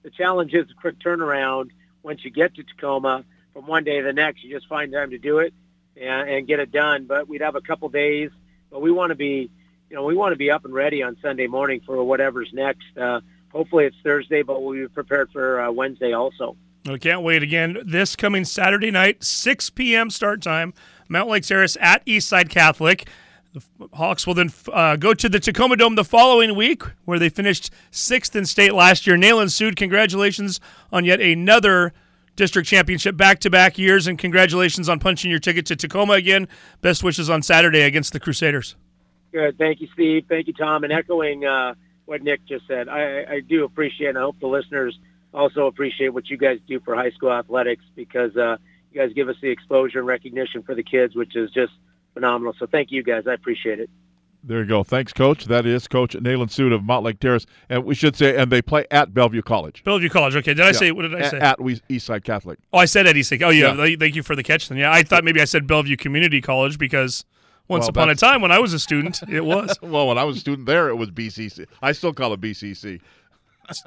The challenge is a quick turnaround once you get to Tacoma, from one day to the next, you just find time to do it and, and get it done. But we'd have a couple days, but we want to be, you know, we want to be up and ready on Sunday morning for whatever's next. Uh, hopefully it's Thursday, but we'll be prepared for uh, Wednesday also. We can't wait again. This coming Saturday night, 6 p.m. start time, Mount Lakes Terrace at Eastside Catholic. The Hawks will then uh, go to the Tacoma Dome the following week, where they finished sixth in state last year. Nalin Sood, congratulations on yet another district championship back to back years, and congratulations on punching your ticket to Tacoma again. Best wishes on Saturday against the Crusaders. Good. Thank you, Steve. Thank you, Tom. And echoing uh, what Nick just said, I, I do appreciate, and I hope the listeners also appreciate what you guys do for high school athletics because uh, you guys give us the exposure and recognition for the kids, which is just phenomenal. So thank you guys. I appreciate it. There you go. Thanks, Coach. That is Coach Nalin Sood of Mountlake Terrace, and we should say, and they play at Bellevue College. Bellevue College. Okay. Did I Yeah. say what did I say? At we- Eastside Catholic. oh, I said at Eastside. Oh, yeah. Yeah. Thank you for the catch. Then, yeah, I thought maybe I said Bellevue Community College because once Well, upon a time when I was a student, it was. Well, when I was a student there, it was BCC. I still call it BCC.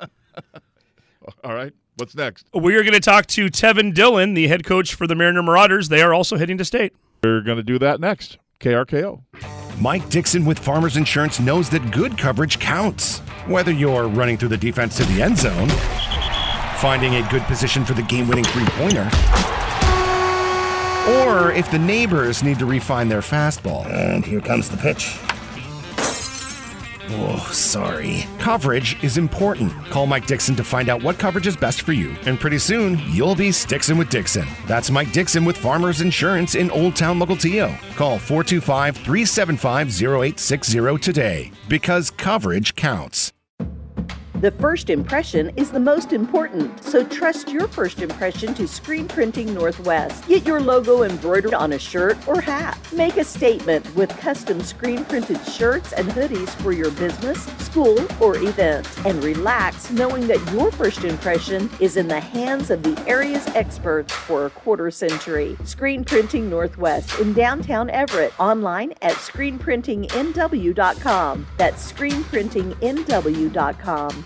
All right. What's next? We are going to talk to Tevin Dillon, the head coach for the Mariner Marauders. They are also heading to state. We're going to do that next. KRKO. Mike Dixon with Farmers Insurance knows that good coverage counts. Whether you're running through the defense to the end zone, finding a good position for the game winning three pointer, or if the neighbors need to refine their fastball. And here comes the pitch. Oh, sorry. Coverage is important. Call Mike Dixon to find out what coverage is best for you. And pretty soon, you'll be Stixon with Dixon. That's Mike Dixon with Farmers Insurance in Old Town Mukilteo. Call 425 375 0860 today because coverage counts. The first impression is the most important, so trust your first impression to Screen Printing Northwest. Get your logo embroidered on a shirt or hat. Make a statement with custom screen printed shirts and hoodies for your business, school, or event. And relax knowing that your first impression is in the hands of the area's experts for a quarter century. Screen Printing Northwest in downtown Everett. Online at screenprintingnw.com. That's screenprintingnw.com.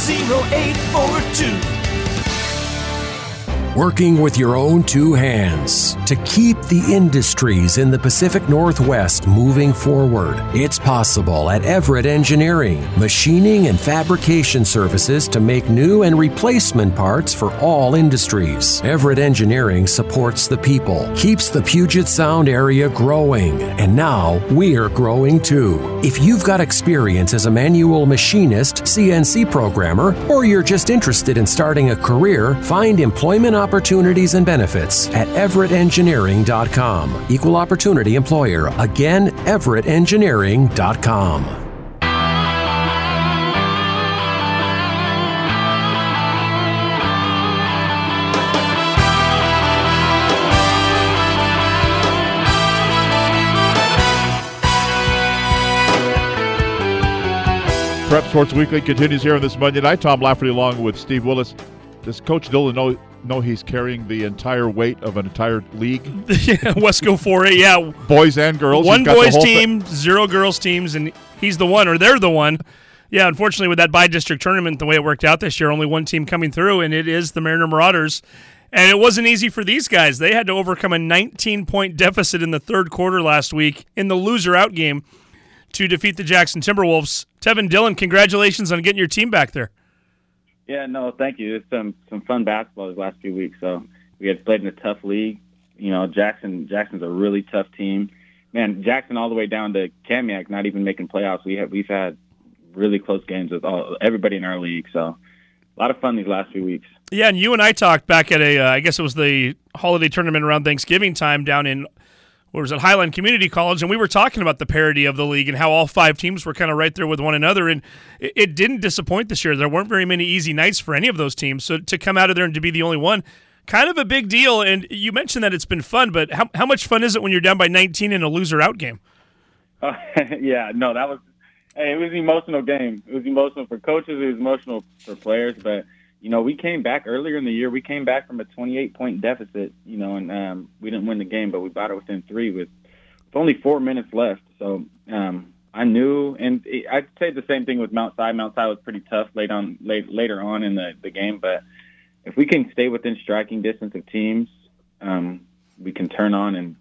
00842. Working with your own two hands to keep the industries in the Pacific Northwest moving forward. It's possible at Everett Engineering, machining and fabrication services to make new and replacement parts for all industries. Everett Engineering supports the people, keeps the Puget Sound area growing, and now we're growing too. If you've got experience as a manual machinist, CNC programmer, or you're just interested in starting a career, find employment opportunities and benefits at everettengineering.com. Equal opportunity employer. Again, everettengineering.com. Prep Sports Weekly continues here on this Monday night. Tom Lafferty along with Steve Willis. Does Coach Dillon know know he's carrying the entire weight of an entire league, yeah, Wesco 4A. Yeah, boys and girls? one He's got the boys team, zero girls teams, and he's the one, or they're the one. Yeah, unfortunately, with that bi-district tournament, the way it worked out this year, only one team coming through, and it is the Mariner Marauders. And it wasn't easy for these guys. They had to overcome a 19-point deficit in the third quarter last week in the loser-out game to defeat the Jackson Timberwolves. Tevin Dillon, congratulations on getting your team back there. Yeah, no, thank you. It's some some fun basketball these last few weeks. So we had played in a tough league. You know, Jackson Jackson's a really tough team. Man, Jackson all the way down to Kamiak, not even making playoffs. We have we've had really close games with all everybody in our league. So a lot of fun these last few weeks. Yeah, and you and I talked back at a, uh, I guess it was the holiday tournament around Thanksgiving time down in, what was at Highline Community College, and we were talking about the parity of the league and how all five teams were kind of right there with one another, and it, it didn't disappoint this year. There weren't very many easy nights for any of those teams, so to come out of there and to be the only one, kind of a big deal. And you mentioned that it's been fun, but how, how much fun is it when you're down by 19 in a loser out game? Uh, yeah, no, that was hey, it was an emotional game. It was emotional for coaches. It was emotional for players. But you know, we came back earlier in the year. We came back from a 28 point deficit. You know, and um, we didn't win the game, but we bought it within three with, with only four minutes left. So um, I knew, and I'd say the same thing with Mount Si. Mount Si was pretty tough late on, late, later on in the, the game, but if we can stay within striking distance of teams, um, we can turn on and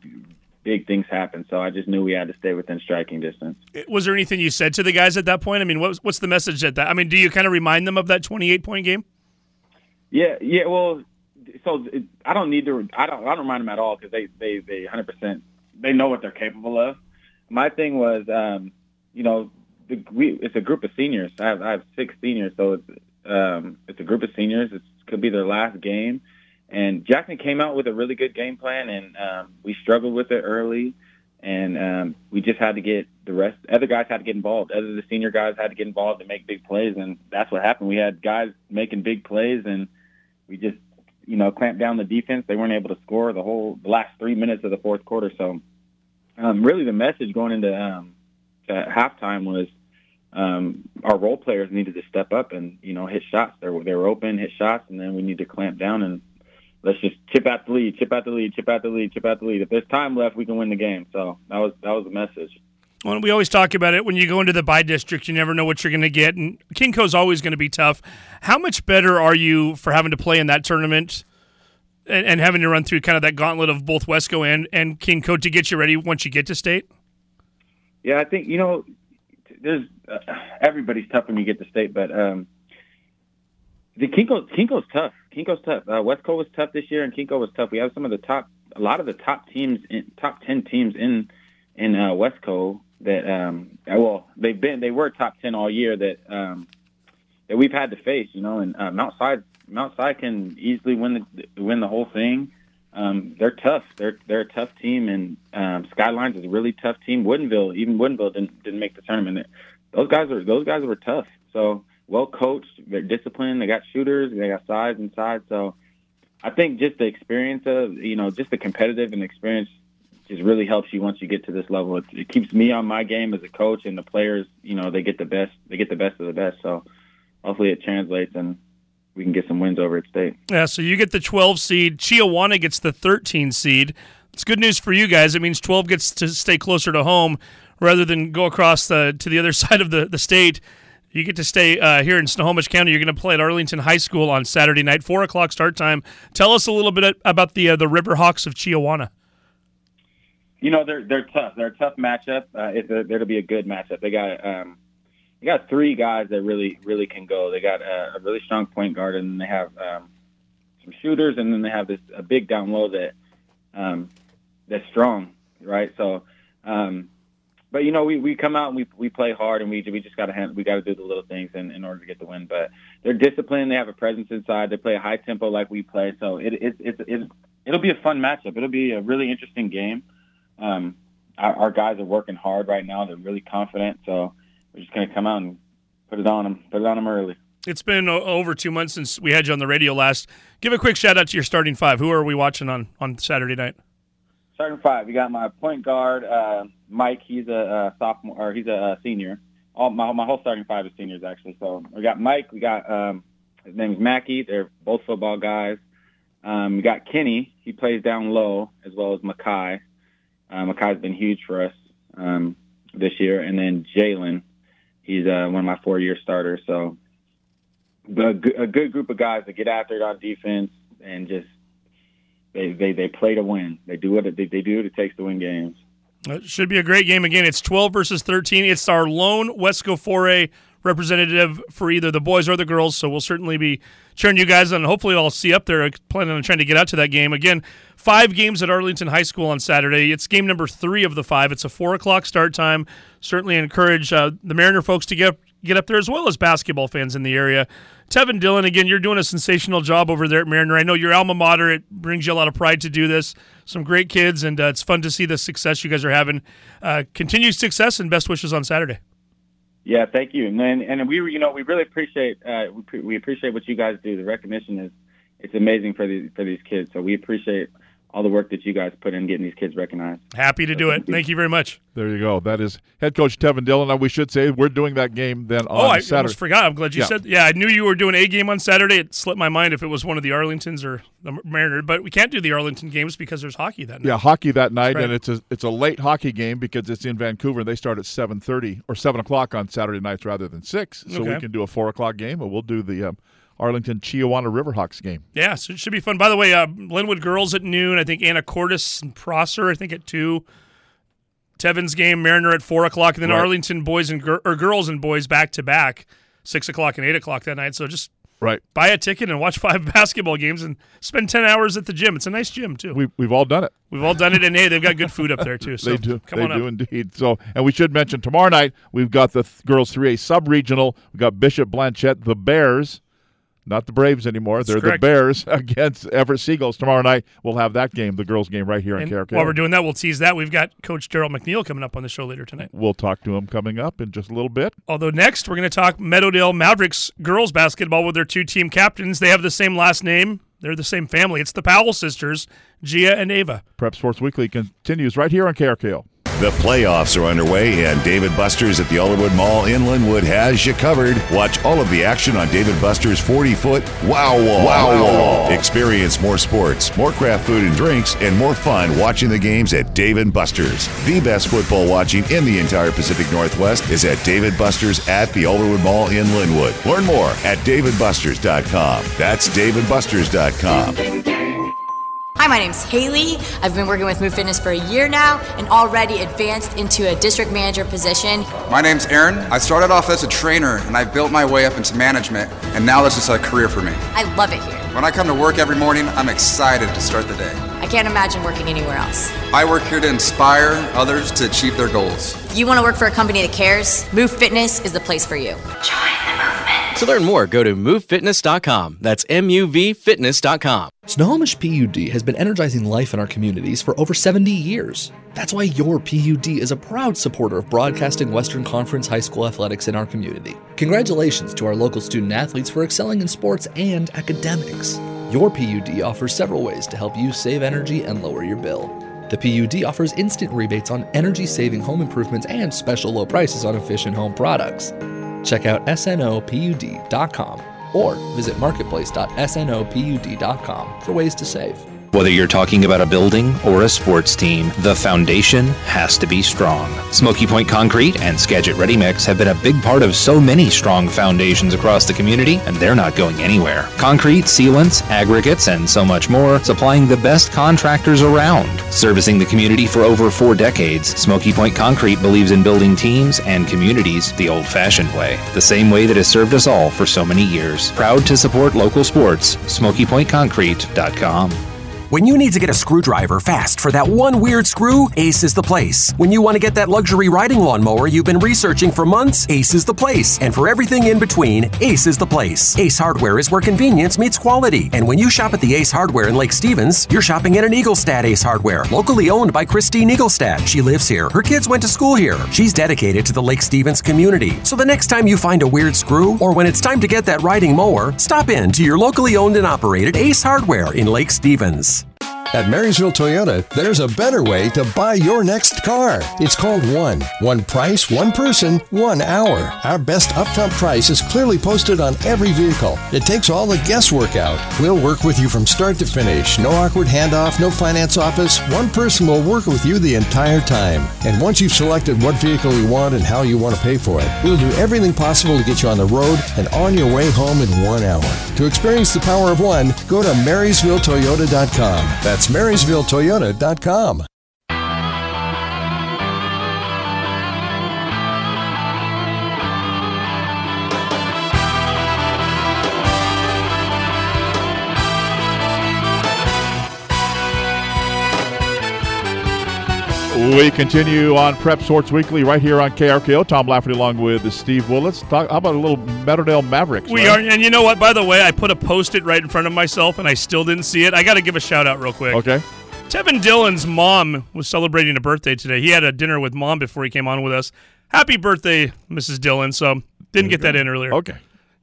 big things happen. So I just knew we had to stay within striking distance. Was there anything you said to the guys at that point? I mean, what's what's the message at that? I mean, do you kind of remind them of that 28 point game? Yeah, yeah. Well, so I don't need to. I don't. I don't remind them at all because they they they 100 percent they know what they're capable of. My thing was, um, you know, the, we, it's a group of seniors. I have I have six seniors, so it's um, it's a group of seniors. It could be their last game and Jackson came out with a really good game plan, and um, we struggled with it early, and um, we just had to get the rest. Other guys had to get involved. Other the senior guys had to get involved to make big plays, and that's what happened. We had guys making big plays, and we just, you know, clamped down the defense. They weren't able to score the whole the last three minutes of the fourth quarter. So, um, really, the message going into um, halftime was um, our role players needed to step up and you know hit shots. They were they were open, hit shots, and then we need to clamp down and let's just chip out the lead, chip out the lead, chip out the lead, chip out the lead. If there's time left, we can win the game. So that was that was the message. Well, we always talk about it when you go into the bi-district, you never know what you're going to get, and KingCo's always going to be tough. How much better are you for having to play in that tournament and, and having to run through kind of that gauntlet of both Wesco and and KingCo to get you ready once you get to state? Yeah, I think you know, there's uh, everybody's tough when you get to state, but um, the KingCo KingCo's tough. KingCo's tough. Uh, Wesco was tough this year, and KingCo was tough. We have some of the top, a lot of the top teams, in, top ten teams in in uh, Wesco that um, uh, well, they've been they were top ten all year that um, that we've had to face. You know, and uh, Mount Si Mount Si can easily win the win the whole thing. Um, they're tough. They're they're a tough team, and um, Skylines is a really tough team. Woodinville, even Woodinville didn't didn't make the tournament. Those guys are those guys were tough. So well coached. They're disciplined. They got shooters. They got size inside. So I think just the experience of you know just the competitive and experience just really helps you once you get to this level. It, it keeps me on my game as a coach, and the players you know they get the best. They get the best of the best. So hopefully it translates and we can get some wins over at state. Yeah. So you get the 12 seed. Chiawana gets the 13 seed. It's good news for you guys. It means 12 gets to stay closer to home rather than go across the to the other side of the, the state you get to stay uh, here in Snohomish County. You're going to play at Arlington High School on Saturday night, four o'clock start time. Tell us a little bit about the uh, the Riverhawks of Chiawana. You know they're they're tough. They're a tough matchup. Uh, it's a, it'll be a good matchup. They got um, they got three guys that really really can go. They got a, a really strong point guard, and they have um, some shooters, and then they have this a big down low that um, that's strong, right? So. Um, but you know, we, we come out and we we play hard, and we we just got to we got to do the little things in, in order to get the win. But they're disciplined. They have a presence inside. They play a high tempo like we play. So it it it, it it'll be a fun matchup. It'll be a really interesting game. Um, our, our guys are working hard right now. They're really confident. So we're just gonna come out and put it on them. Put it on them early. It's been over two months since we had you on the radio last. Give a quick shout out to your starting five. Who are we watching on on Saturday night? starting five. You got my point guard, uh, Mike. He's a, sophomore, or he's a, a senior. All my my whole starting five is seniors actually. So we got Mike. We got um, his name's Mackey. They're both football guys. Um, we got Kenny. He plays down low as well as Mackay. Uh, Mackay's been huge for us um, this year. And then Jalen. He's uh, one of my four-year starters. So a good group of guys that get after it on defense and just they, they, they play to win. They do what it, they, they do what it takes to win games. It should be a great game again. It's 12 versus 13. It's our lone Wesco 4A representative for either the boys or the girls. So we'll certainly be cheering you guys on. Hopefully, I'll see up there. Planning on trying to get out to that game again. Five games at Arlington High School on Saturday. It's game number three of the five. It's a four o'clock start time. Certainly encourage uh, the Mariner folks to get get up there as well as basketball fans in the area. Tevin Dillon, again, you're doing a sensational job over there at Mariner. I know your alma mater. It brings you a lot of pride to do this. Some great kids, and uh, it's fun to see the success you guys are having. Uh, continued success and best wishes on Saturday. Yeah, thank you. And and we, you know, we really appreciate uh, we, we appreciate what you guys do. The recognition is it's amazing for these for these kids. So we appreciate all the work that you guys put in getting these kids recognized. Happy to do it. Thank you very much. There you go. That is head coach Tevin Dillon. We should say we're doing that game then on oh, I Saturday. almost forgot. I'm glad you Yeah. said. Yeah, I knew you were doing a game on Saturday. It slipped my mind if it was one of the Arlingtons or the Mariners, but we can't do the Arlington games because there's hockey that night. Yeah, hockey that night, right. and it's a it's a late hockey game because it's in Vancouver. They start at seven thirty or seven o'clock on Saturday nights rather than six. So we can do a four o'clock game, or we'll do the um, Arlington Chiawana Riverhawks game. Yeah, so it should be fun. By the way, uh, Lynnwood girls at noon. I think Anacortes and Prosser. I think at two. Tevin's game, Mariner at four o'clock, and then Right. Arlington boys and gir- or girls and boys back to back, six o'clock and eight o'clock that night. So just Right. buy a ticket and watch five basketball games and spend ten hours at the gym. It's a nice gym too. We we've all done it. We've all done it, and hey, they've got good food up there too. So they do. Come they on do up. indeed. So, and we should mention tomorrow night we've got the th- girls 3A sub regional. We've got Bishop Blanchet, the Bears, not the Braves anymore. They're the Bears against Everett Seagulls tomorrow night. We'll have that game, the girls' game, right here on And KRK. while we're doing that, we'll tease that. We've got Coach Daryl McNeil coming up on the show later tonight. We'll talk to him coming up in just a little bit. Although next we're going to talk Meadowdale Mavericks girls basketball with their two team captains. They have the same last name. They're the same family. It's the Powell sisters, Gia and Ava. Prep Sports Weekly continues right here on KRKO. The playoffs are underway, and David Buster's at the Alderwood Mall in Lynnwood has you covered. Watch all of the action on David Buster's 40 foot Wow Wall. Wow Wall. Experience more sports, more craft food and drinks, and more fun watching the games at David Buster's. The best football watching in the entire Pacific Northwest is at David Buster's at the Alderwood Mall in Lynnwood. Learn more at davidbusters.com. That's davidbusters.com. Hi, my name's Haley. I've been working with MUV Fitness for a year now and already advanced into a district manager position. My name's Aaron. I started off as a trainer and I built my way up into management, and now this is a career for me. I love it here. When I come to work every morning, I'm excited to start the day. I can't imagine working anywhere else. I work here to inspire others to achieve their goals. You want to work for a company that cares? MUV Fitness is the place for you. To learn more, go to muvfitness.com. That's M U V fitness.com. Snohomish PUD has been energizing life in our communities for over 70 years. That's why your PUD is a proud supporter of broadcasting Western Conference high school athletics in our community. Congratulations to our local student athletes for excelling in sports and academics. Your PUD offers several ways to help you save energy and lower your bill. The PUD offers instant rebates on energy saving home improvements and special low prices on efficient home products. Check out snopud.com or visit marketplace.snopud.com for ways to save. Whether you're talking about a building or a sports team, the foundation has to be strong. Smoky Point Concrete and Skagit Ready Mix have been a big part of so many strong foundations across the community, and they're not going anywhere. Concrete, sealants, aggregates, and so much more, supplying the best contractors around. Servicing the community for over four decades, Smoky Point Concrete believes in building teams and communities the old fashioned way, the same way that has served us all for so many years. Proud to support local sports, SmokyPointConcrete.com. When you need to get a screwdriver fast for that one weird screw, Ace is the place. When you want to get that luxury riding lawnmower you've been researching for months, Ace is the place. And for everything in between, Ace is the place. Ace Hardware is where convenience meets quality. And when you shop at the Ace Hardware in Lake Stevens, you're shopping at an Eaglestad Ace Hardware, locally owned by Christine Eaglestad. She lives here. Her kids went to school here. She's dedicated to the Lake Stevens community. So the next time you find a weird screw, or when it's time to get that riding mower, stop in to your locally owned and operated Ace Hardware in Lake Stevens. Cheers. At Marysville Toyota, there's a better way to buy your next car. It's called One. One price, one person, one hour. Our best upfront price is clearly posted on every vehicle. It takes all the guesswork out. We'll work with you from start to finish. No awkward handoff, no finance office. One person will work with you the entire time. And once you've selected what vehicle you want and how you want to pay for it, we'll do everything possible to get you on the road and on your way home in one hour. To experience the power of one, go to MarysvilleToyota.com. That's MarysvilleToyota.com. We continue on Prep Sports Weekly right here on KRKO. Tom Lafferty along with Steve Willis. Talk, how about a little Meadowdale Mavericks? We right? are, and you know what? By the way, I put a post-it right in front of myself, and I still didn't see it. I got to give a shout out real quick. Okay. Tevin Dillon's mom was celebrating a birthday today. He had a dinner with mom before he came on with us. Happy birthday, Mrs. Dillon. So didn't get that in earlier. Okay.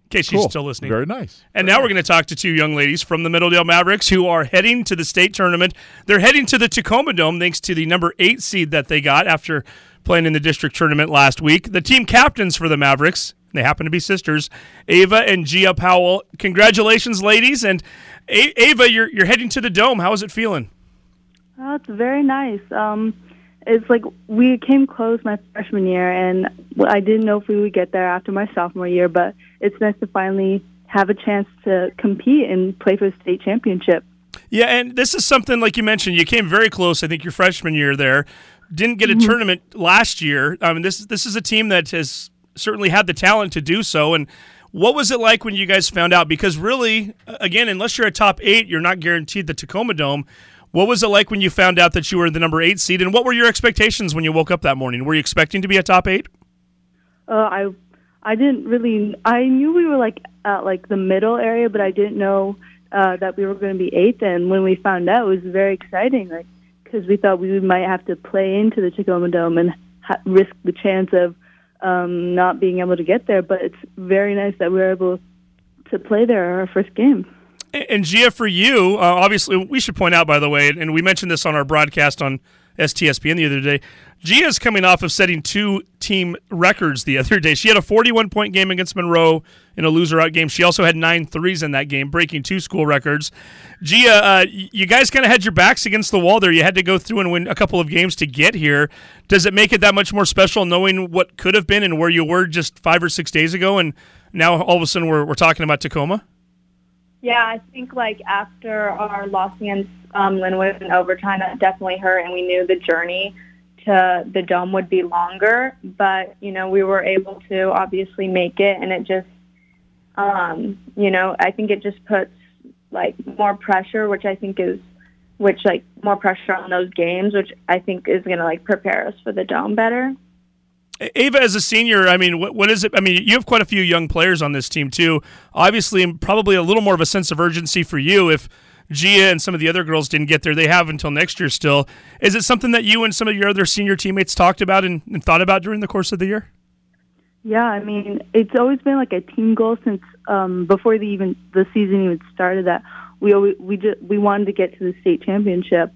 In case Cool. she's still listening. Very nice. And now we're going to talk to two young ladies from the Meadowdale Mavericks who are heading to the state tournament. They're heading to the Tacoma Dome thanks to the number eight seed that they got after playing in the district tournament last week. The team captains for the Mavericks, they happen to be sisters, Ava and Gia Powell. Congratulations, ladies. And A- Ava, you're, you're heading to the Dome. How is it feeling? Oh, it's very nice. Um, it's like we came close my freshman year, and I didn't know if we would get there after my sophomore year. But it's nice to finally have a chance to compete and play for the state championship. Yeah, and this is something like you mentioned. You came very close. I think your freshman year there didn't get a mm-hmm. tournament last year. I mean, this this is a team that has certainly had the talent to do so. And what was it like when you guys found out? Because really, again, unless you're a top eight, you're not guaranteed the Tacoma Dome. What was it like when you found out that you were the number eight seed? And what were your expectations when you woke up that morning? Were you expecting to be a top eight? Uh, I I didn't really. I knew we were like at like the middle area, but I didn't know uh, that we were going to be eighth. And when we found out, it was very exciting, like because we thought we might have to play into the Tacoma Dome and ha- risk the chance of um, not being able to get there. But it's very nice that we were able to play there our first game. And Gia, for you, uh, obviously, we should point out, by the way, and we mentioned this on our broadcast on STSPN the other day. Gia's coming off of setting two team records the other day. She had a 41 point game against Monroe in a loser out game. She also had nine threes in that game, breaking two school records. Gia, uh, you guys kind of had your backs against the wall there. You had to go through and win a couple of games to get here. Does it make it that much more special knowing what could have been and where you were just five or six days ago? And now all of a sudden we're, we're talking about Tacoma? Yeah, I think like after our loss against um, Lynnwood in overtime, that definitely hurt, and we knew the journey to the dome would be longer. But you know, we were able to obviously make it, and it just, um, you know, I think it just puts like more pressure, which I think is, which like more pressure on those games, which I think is going to like prepare us for the dome better. Ava, as a senior, I mean, what, what is it? I mean, you have quite a few young players on this team too. Obviously, probably a little more of a sense of urgency for you if Gia and some of the other girls didn't get there. They have until next year still. Is it something that you and some of your other senior teammates talked about and, and thought about during the course of the year? Yeah, I mean, it's always been like a team goal since um, before the even the season even started. That we always, we just, we wanted to get to the state championship,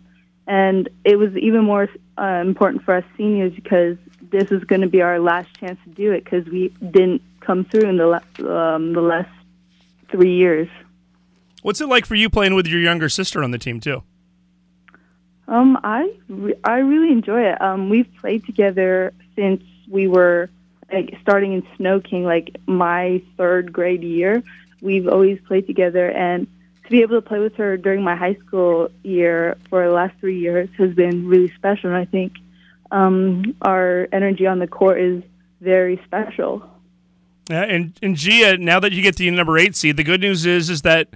and it was even more uh, important for us seniors because this is going to be our last chance to do it because we didn't come through in the um, the last three years. What's it like for you playing with your younger sister on the team too? Um, I re- I really enjoy it. Um, we've played together since we were like starting in Snow King, like my third grade year. We've always played together, and to be able to play with her during my high school year for the last three years has been really special. And I think um, our energy on the court is very special. Yeah, and and Gia, now that you get the number eight seed, the good news is is that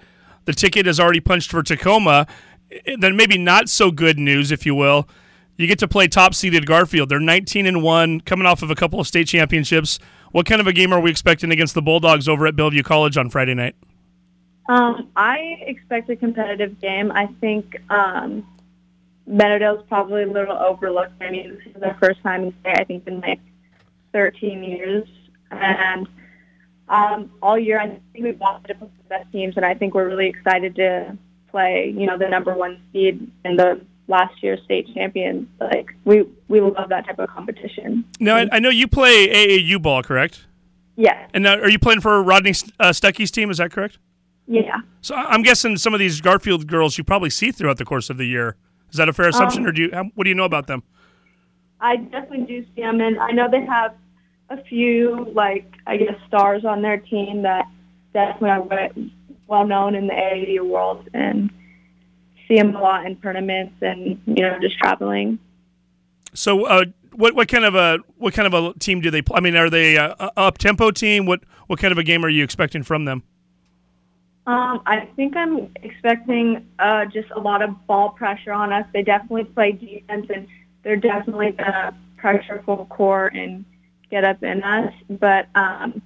the ticket is already punched for Tacoma. Eh, Then maybe not so good news, if you will. You get to play top seeded Garfield. They're 19 and one, coming off of a couple of state championships. What kind of a game are we expecting against the Bulldogs over at Bellevue College on Friday night? Um, I expect a competitive game. I think um, Meadowdale's probably a little overlooked. I mean, this is their first time in state, I think, in like 13 years. And um, all year, I think we've wanted to play the best teams, and I think we're really excited to play, you know, the number one seed in the last year's state champions. Like, we, we love that type of competition. Now, I, I know you play AAU ball, correct? Yeah. And now, are you playing for Rodney uh, Stuckey's team? Is that correct? Yeah. So I'm guessing some of these Garfield girls you probably see throughout the course of the year. Is that a fair assumption, Um, or do you? how- What do you know about them? I definitely do see them, and I know they have a few, like I guess, stars on their team that definitely are well known in the AAU world, and see them a lot in tournaments and you know just traveling. So, uh, what what kind of a what kind of a team do they play? I mean, are they a, a up tempo team? What what kind of a game are you expecting from them? Um, I think I'm expecting uh, just a lot of ball pressure on us. They definitely play defense, and they're definitely gonna pressure full court and get up in us. But um,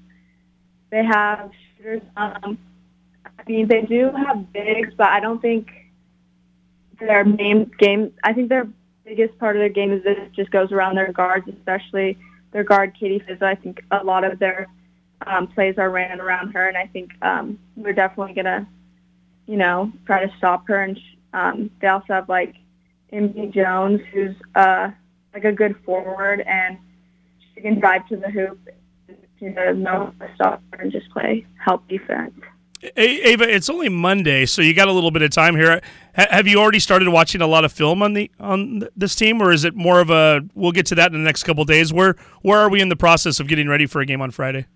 they have shooters. Um, I mean, they do have bigs, but I don't think their main game. I think their biggest part of their game is that it just goes around their guards, especially their guard Katie Fizzo. I think a lot of their um, plays are ran around her, and I think um, we're definitely gonna, you know, try to stop her. And um, they also have like Amy Jones, who's uh, like a good forward, and she can drive to the hoop. You know, to stop her and just play help defense. A- Ava, it's only Monday, so you got a little bit of time here. Ha- have you already started watching a lot of film on the on th- this team, or is it more of a? We'll get to that in the next couple days. Where where are we in the process of getting ready for a game on Friday?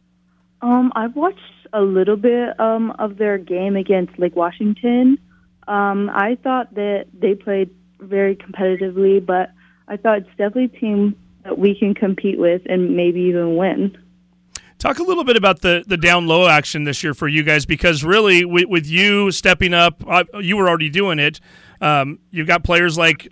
Um, I've watched a little bit um, of their game against Lake Washington. Um, I thought that they played very competitively, but I thought it's definitely a team that we can compete with and maybe even win. Talk a little bit about the the down low action this year for you guys, because really, with, with you stepping up, uh, you were already doing it. Um, you've got players like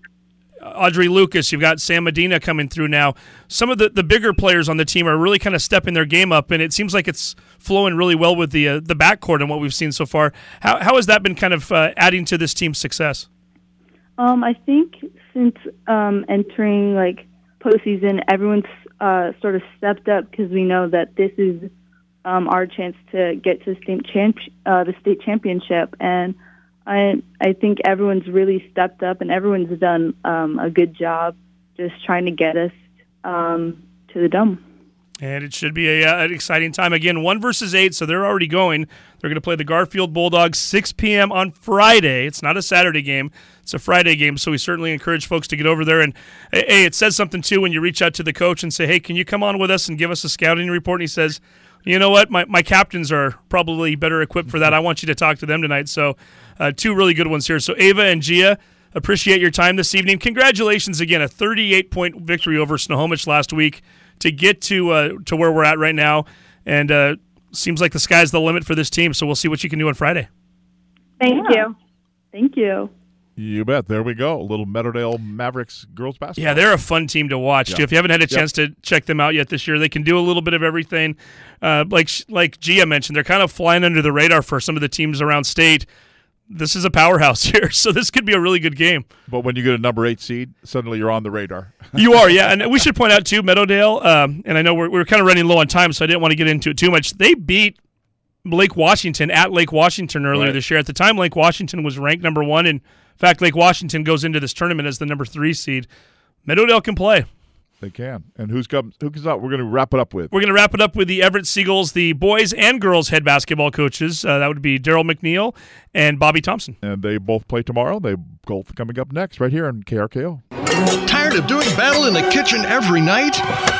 Audrey Lucas, you've got Sam Medina coming through now. Some of the, the bigger players on the team are really kind of stepping their game up, and it seems like it's flowing really well with the uh, the backcourt and what we've seen so far. How, how has that been kind of uh, adding to this team's success? Um, I think since um, entering like postseason, everyone's uh, sort of stepped up because we know that this is um, our chance to get to state champ- uh, the state championship, and I I think everyone's really stepped up and everyone's done um, a good job just trying to get us um, to the dome. And it should be a, uh, an exciting time. Again, one versus eight, so they're already going. They're going to play the Garfield Bulldogs 6 p.m. on Friday. It's not a Saturday game, it's a Friday game. So we certainly encourage folks to get over there. And hey, it says something too when you reach out to the coach and say, hey, can you come on with us and give us a scouting report? And he says, you know what? My, my captains are probably better equipped for that. I want you to talk to them tonight. So, uh, two really good ones here. So, Ava and Gia, appreciate your time this evening. Congratulations again, a 38 point victory over Snohomish last week to get to uh, to where we're at right now. And uh, seems like the sky's the limit for this team. So, we'll see what you can do on Friday. Thank you. Thank you. You bet. There we go. A little Meadowdale Mavericks girls basketball. Yeah, they're a fun team to watch. Yeah. Too. If you haven't had a Yeah. chance to check them out yet this year, they can do a little bit of everything. Uh, like like Gia mentioned, they're kind of flying under the radar for some of the teams around state. This is a powerhouse here, so this could be a really good game. But when you get a number eight seed, suddenly you're on the radar. You are, yeah. And we should point out too, Meadowdale. Um, and I know we're we're kind of running low on time, so I didn't want to get into it too much. They beat Lake Washington at Lake Washington earlier Right. this year. At the time, Lake Washington was ranked number one. In fact, Lake Washington goes into this tournament as the number three seed. Meadowdale can play. They can. And who's comes? Who comes out? We're going to wrap it up with. We're going to wrap it up with the Everett Seagulls, the boys and girls head basketball coaches. Uh, that would be Daryl McNeil and Bobby Thompson. And they both play tomorrow. They both coming up next right here on KRKO. Tired of doing battle in the kitchen every night?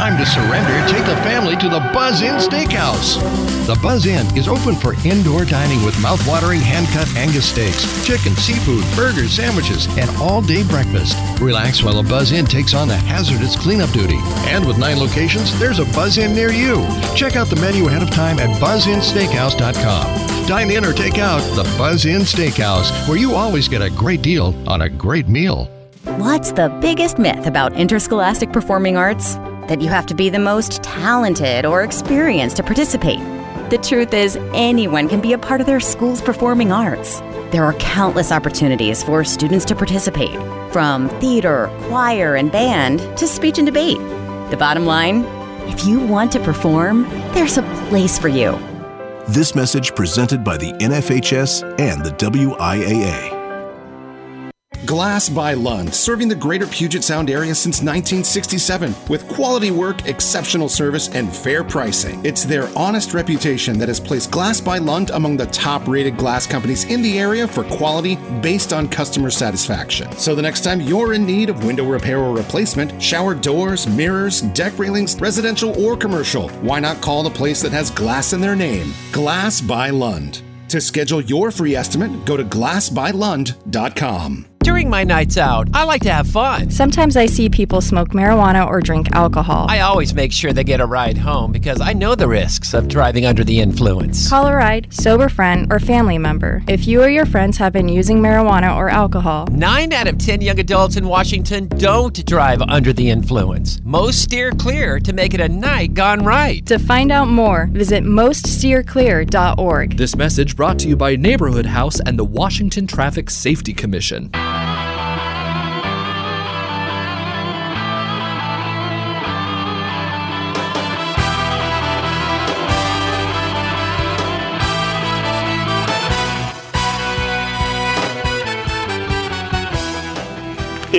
Time to surrender. Take the family to the Buzz Inn Steakhouse. The Buzz Inn is open for indoor dining with mouth-watering hand-cut Angus steaks, chicken, seafood, burgers, sandwiches, and all-day breakfast. Relax while the Buzz Inn takes on the hazardous cleanup duty. And with nine locations, there's a Buzz Inn near you. Check out the menu ahead of time at buzzinsteakhouse.com. Dine in or take out the Buzz Inn Steakhouse, where you always get a great deal on a great meal. What's the biggest myth about interscholastic performing arts? That you have to be the most talented or experienced to participate. The truth is, anyone can be a part of their school's performing arts. There are countless opportunities for students to participate, from theater, choir, and band to speech and debate. The bottom line if you want to perform, there's a place for you. This message presented by the NFHS and the WIAA. Glass by Lund, serving the greater Puget Sound area since 1967 with quality work, exceptional service, and fair pricing. It's their honest reputation that has placed Glass by Lund among the top rated glass companies in the area for quality based on customer satisfaction. So the next time you're in need of window repair or replacement, shower doors, mirrors, deck railings, residential or commercial, why not call the place that has glass in their name? Glass by Lund. To schedule your free estimate, go to glassbylund.com. During my nights out, I like to have fun. Sometimes I see people smoke marijuana or drink alcohol. I always make sure they get a ride home because I know the risks of driving under the influence. Call a ride, sober friend, or family member if you or your friends have been using marijuana or alcohol. Nine out of ten young adults in Washington don't drive under the influence. Most steer clear to make it a night gone right. To find out more, visit moststeerclear.org. This message brought to you by Neighborhood House and the Washington Traffic Safety Commission.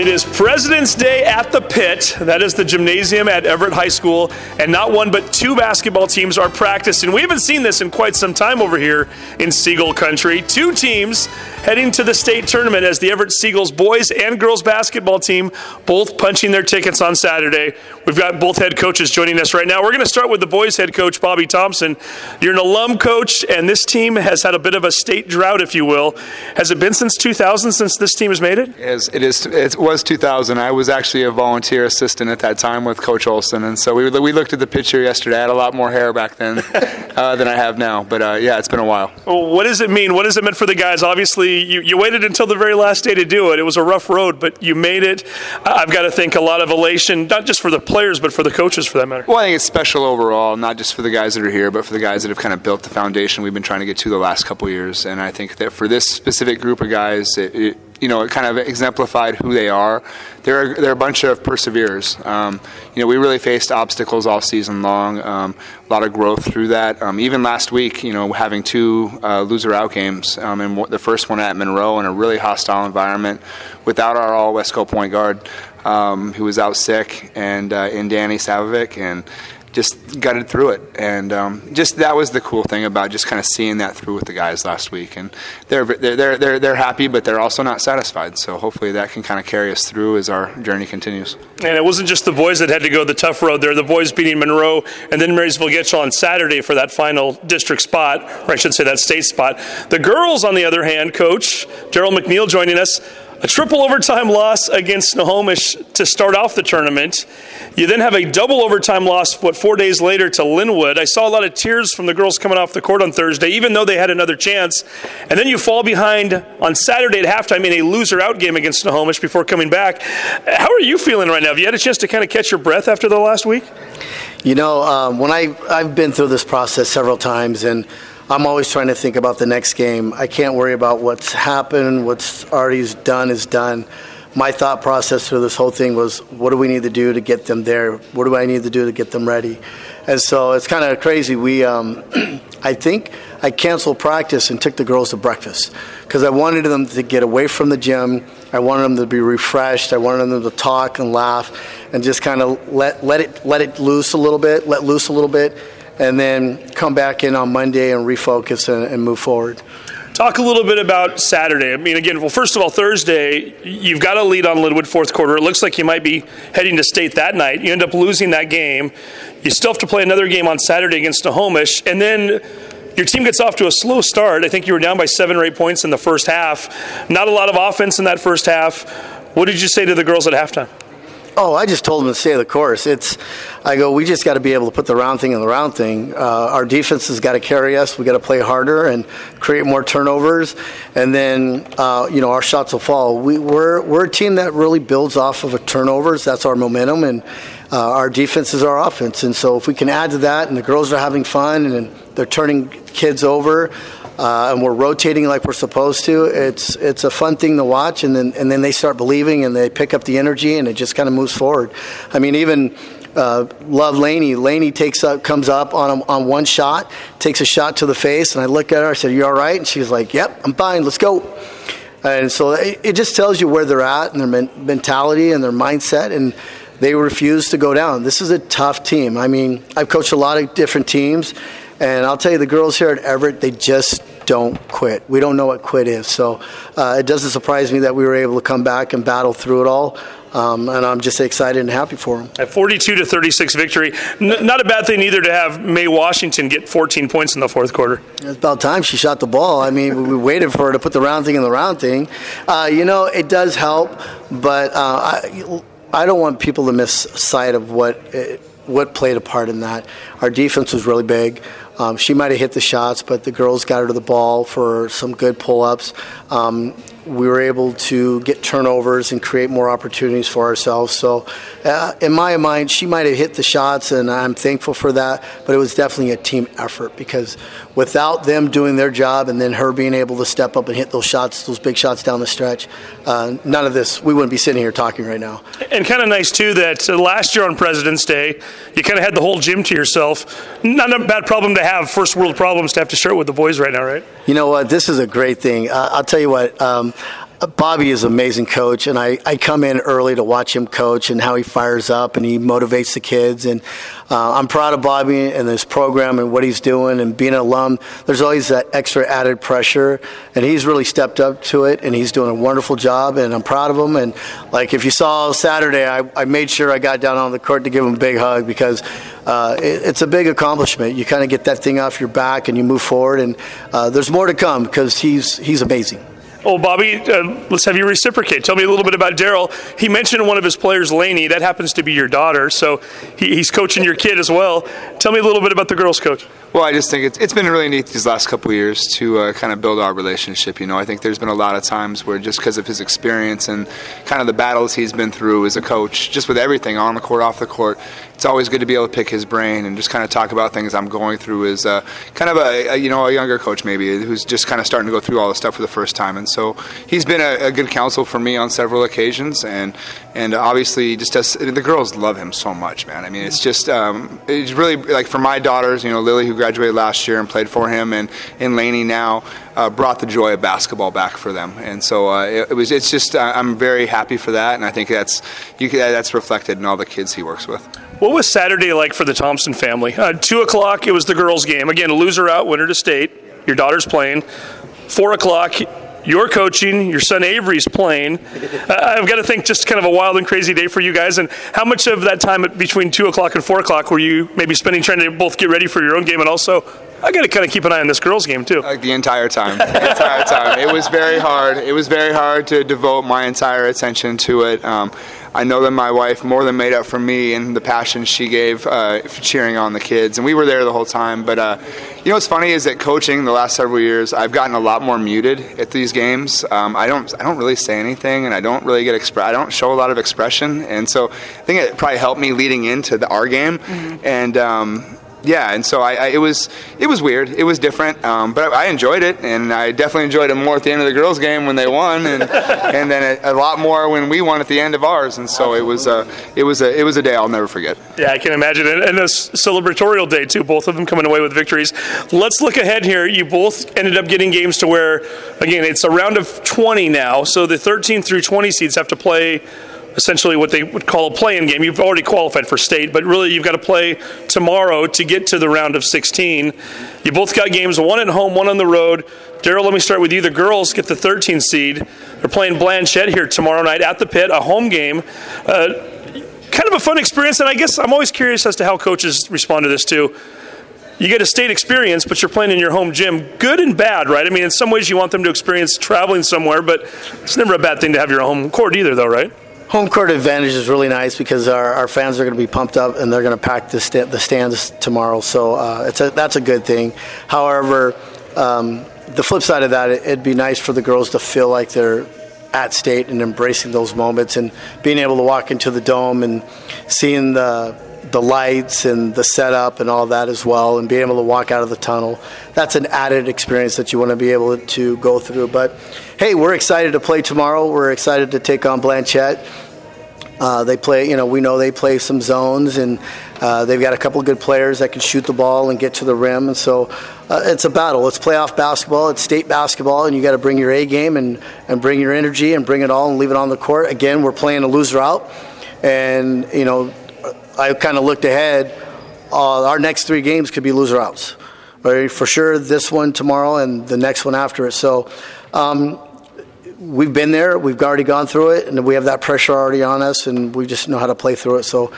It is President's Day at the Pit. That is the gymnasium at Everett High School. And not one, but two basketball teams are practicing. We haven't seen this in quite some time over here in Seagull Country. Two teams heading to the state tournament as the Everett Seagulls boys and girls basketball team both punching their tickets on Saturday. We've got both head coaches joining us right now. We're going to start with the boys head coach, Bobby Thompson. You're an alum coach, and this team has had a bit of a state drought, if you will. Has it been since 2000 since this team has made it? It is. It was 2000. I was actually a volunteer assistant at that time with Coach Olson, and so we we looked at the picture yesterday. I had a lot more hair back then uh, than I have now, but uh, yeah, it's been a while. Well, what does it mean? What does it mean for the guys? Obviously, you, you waited until the very last day to do it. It was a rough road, but you made it. I've got to think a lot of elation, not just for the players, but for the coaches, for that matter. Well, I think it's special overall, not just for the guys that are here, but for the guys that have kind of built the foundation we've been trying to get to the last couple years. And I think that for this specific group of guys, it, it you know, it kind of exemplified who they are. They're, they're a bunch of perseverers. Um, you know, we really faced obstacles all season long. Um, a lot of growth through that. Um, even last week, you know, having two uh, loser out games, um, and the first one at Monroe in a really hostile environment without our all Wesco point guard, um, who was out sick, and uh, in Danny Savovic, and just gutted through it. And um, just that was the cool thing about just kind of seeing that through with the guys last week. And they're they're they're they're happy, but they're also not satisfied. So hopefully that can kind of carry us through as our journey continues. And it wasn't just the boys that had to go the tough road there. The boys beating Monroe and then Marysville Getchell on Saturday for that final district spot, or I should say that state spot. The girls, on the other hand, coach Gerald McNeil joining us a triple overtime loss against Snohomish to start off the tournament. You then have a double overtime loss, what, four days later to Lynnwood. I saw a lot of tears from the girls coming off the court on Thursday, even though they had another chance. And then you fall behind on Saturday at halftime in a loser out game against Snohomish before coming back. How are you feeling right now? Have you had a chance to kind of catch your breath after the last week? You know, um, when I, I've been through this process several times, and I'm always trying to think about the next game. I can't worry about what's happened, what's already done is done. My thought process through this whole thing was, what do we need to do to get them there? What do I need to do to get them ready? And so it's kind of crazy. We, um, I think, I canceled practice and took the girls to breakfast because I wanted them to get away from the gym. I wanted them to be refreshed. I wanted them to talk and laugh and just kind of let let it let it loose a little bit, let loose a little bit, and then come back in on Monday and refocus and, and move forward. Talk a little bit about Saturday. I mean, again, well, first of all, Thursday, you've got a lead on Lynnwood fourth quarter. It looks like you might be heading to state that night. You end up losing that game. You still have to play another game on Saturday against Snohomish, and then your team gets off to a slow start. I think you were down by seven or eight points in the first half. Not a lot of offense in that first half. What did you say to the girls at halftime? Oh, I just told them to stay the course. It's, I go, we just got to be able to put the round thing in the round thing. Uh, our defense has got to carry us. We got to play harder and create more turnovers, and then uh, you know our shots will fall. We, we're we're a team that really builds off of turnovers. That's our momentum, and uh, our defense is our offense. And so if we can add to that, and the girls are having fun and they're turning kids over uh, and we're rotating like we're supposed to. It's it's a fun thing to watch, and then and then they start believing and they pick up the energy, and it just kind of moves forward. I mean, even. Uh, love Laney. Laney takes up, comes up on a, on one shot, takes a shot to the face, and I look at her. I said, "You all right?" And she's like, "Yep, I'm fine. Let's go." And so it, it just tells you where they're at and their men- mentality and their mindset, and they refuse to go down. This is a tough team. I mean, I've coached a lot of different teams, and I'll tell you, the girls here at Everett, they just don't quit. We don't know what quit is. So uh, it doesn't surprise me that we were able to come back and battle through it all. Um, and I'm just excited and happy for them. A 42 to 36 victory. N- not a bad thing either to have May Washington get 14 points in the fourth quarter. It's about time she shot the ball. I mean, we waited for her to put the round thing in the round thing. Uh, you know, it does help, but uh, I, I don't want people to miss sight of what. It, what played a part in that. Our defense was really big. Um, she might have hit the shots, but the girls got her to the ball for some good pull ups. Um, we were able to get turnovers and create more opportunities for ourselves. So, uh, in my mind, she might have hit the shots, and I'm thankful for that. But it was definitely a team effort because without them doing their job and then her being able to step up and hit those shots, those big shots down the stretch, uh, none of this, we wouldn't be sitting here talking right now. And kind of nice, too, that uh, last year on President's Day, you kind of had the whole gym to yourself. Not a bad problem to have, first world problems to have to share with the boys right now, right? You know what? This is a great thing. Uh, I'll tell you what. Um, Bobby is an amazing coach, and I, I come in early to watch him coach and how he fires up and he motivates the kids. And uh, I'm proud of Bobby and this program and what he's doing. And being an alum, there's always that extra added pressure, and he's really stepped up to it, and he's doing a wonderful job. And I'm proud of him. And like if you saw Saturday, I, I made sure I got down on the court to give him a big hug because uh, it, it's a big accomplishment. You kind of get that thing off your back and you move forward. And uh, there's more to come because he's he's amazing. Oh, Bobby, uh, let's have you reciprocate. Tell me a little bit about Daryl. He mentioned one of his players, Lainey. That happens to be your daughter, so he, he's coaching your kid as well. Tell me a little bit about the girls' coach. Well, I just think it's, it's been really neat these last couple years to uh, kind of build our relationship. You know, I think there's been a lot of times where just because of his experience and kind of the battles he's been through as a coach, just with everything on the court, off the court, it's always good to be able to pick his brain and just kind of talk about things I'm going through as uh, kind of a, a, you know a younger coach maybe who's just kind of starting to go through all the stuff for the first time. And so he's been a, a good counsel for me on several occasions, and and obviously just does, the girls love him so much, man. I mean, it's just um, it's really like for my daughters, you know, Lily who graduated last year and played for him, and and Lainey now uh, brought the joy of basketball back for them. And so uh, it, it, was. It's just uh, I'm very happy for that, and I think that's you that's reflected in all the kids he works with. What was Saturday like for the Thompson family? Uh, two o'clock, it was the girls' game. Again, loser out, winner to state. Your daughter's playing. Four o'clock, you're coaching, your son Avery's playing. I've got to think just kind of a wild and crazy day for you guys. And how much of that time between 2 o'clock and 4 o'clock were you maybe spending trying to both get ready for your own game and also I got to kind of keep an eye on this girls' game too. Like the entire time, the entire time. It was very hard. It was very hard to devote my entire attention to it. Um, I know that my wife more than made up for me and the passion she gave uh, cheering on the kids, and we were there the whole time. But uh, you know what's funny is that coaching the last several years, I've gotten a lot more muted at these games. Um, I don't, I don't really say anything, and I don't really get express. I don't show a lot of expression, and so I think it probably helped me leading into the our game, mm-hmm. and. Um, yeah, and so I, I, it was it was weird. It was different, um, but I, I, enjoyed it, and I definitely enjoyed it more at the end of the girls' game when they won, and and then a, a, lot more when we won at the end of ours. And so it was a it was a it was a day I'll never forget. Yeah, I can imagine, and, and a celebratorial day too. Both of them coming away with victories. Let's look ahead here. You both ended up getting games to where, again, it's a round of 20 now. So the 13 through 20 seeds have to play essentially what they would call a play-in game. You've already qualified for state, but really you've got to play tomorrow to get to the round of 16. You both got games, one at home, one on the road. Daryl, let me start with you. The girls get the 13 seed. They're playing Blanchet here tomorrow night at the pit, a home game. Uh, kind of a fun experience, and I guess I'm always curious as to how coaches respond to this too. You get a state experience, but you're playing in your home gym. Good and bad, right? I mean, in some ways you want them to experience traveling somewhere, but it's never a bad thing to have your home court either, though, right? Home court advantage is really nice because our, our fans are going to be pumped up and they're going to pack the, the stands tomorrow. So uh, it's a, that's a good thing. However, um, the flip side of that, it, it'd be nice for the girls to feel like they're at state and embracing those moments and being able to walk into the dome and seeing the the lights and the setup and all that as well and being able to walk out of the tunnel that's an added experience that you want to be able to go through but hey we're excited to play tomorrow we're excited to take on Blanchet uh, they play, you know, we know they play some zones, and uh, they've got a couple of good players that can shoot the ball and get to the rim. And so uh, it's a battle. It's playoff basketball. It's state basketball, and you got to bring your A game and, and bring your energy and bring it all and leave it on the court. Again, we're playing a loser out, and you know, I kind of looked ahead. Uh, our next three games could be loser outs, right? For sure, this one tomorrow and the next one after it. So. Um, we've been there. We've already gone through it, and we have that pressure already on us, and we just know how to play through it. So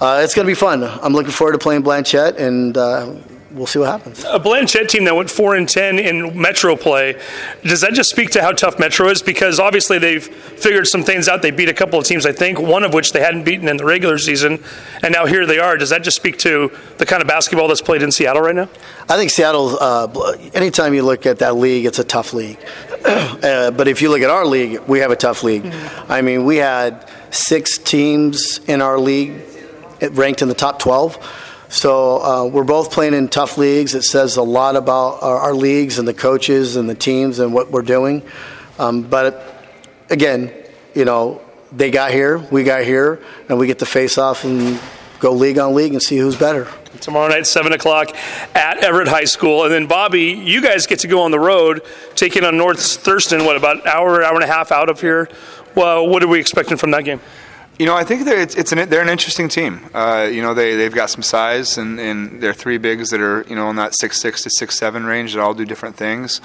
uh, it's going to be fun. I'm looking forward to playing Blanchet, and uh, we'll see what happens. A Blanchet team that went four and ten in Metro play. Does that just speak to how tough Metro is? Because obviously they've figured some things out. They beat a couple of teams, I think, one of which they hadn't beaten in the regular season, and now here they are. Does that just speak to the kind of basketball that's played in Seattle right now? I think Seattle. Uh, anytime you look at that league, it's a tough league. uh, but if you look at our league, we have a tough league. Mm-hmm. I mean, we had six teams in our league ranked in the top 12 so uh, we're both playing in tough leagues. It says a lot about our, our leagues and the coaches and the teams and what we're doing. Um, but again, you know, they got here, we got here, and we get to face off and go league on league and see who's better. tomorrow night, 7 o'clock at Everett High School. And then, Bobby, you guys get to go on the road, taking on North Thurston, what, about hour, hour and a half out of here? Well, what are we expecting from that game? You know, I think they're, it's, it's an, they're an interesting team. Uh, you know, they, they've got some size, and, and they're three bigs that are, you know, in that six six to six seven range that all do different things.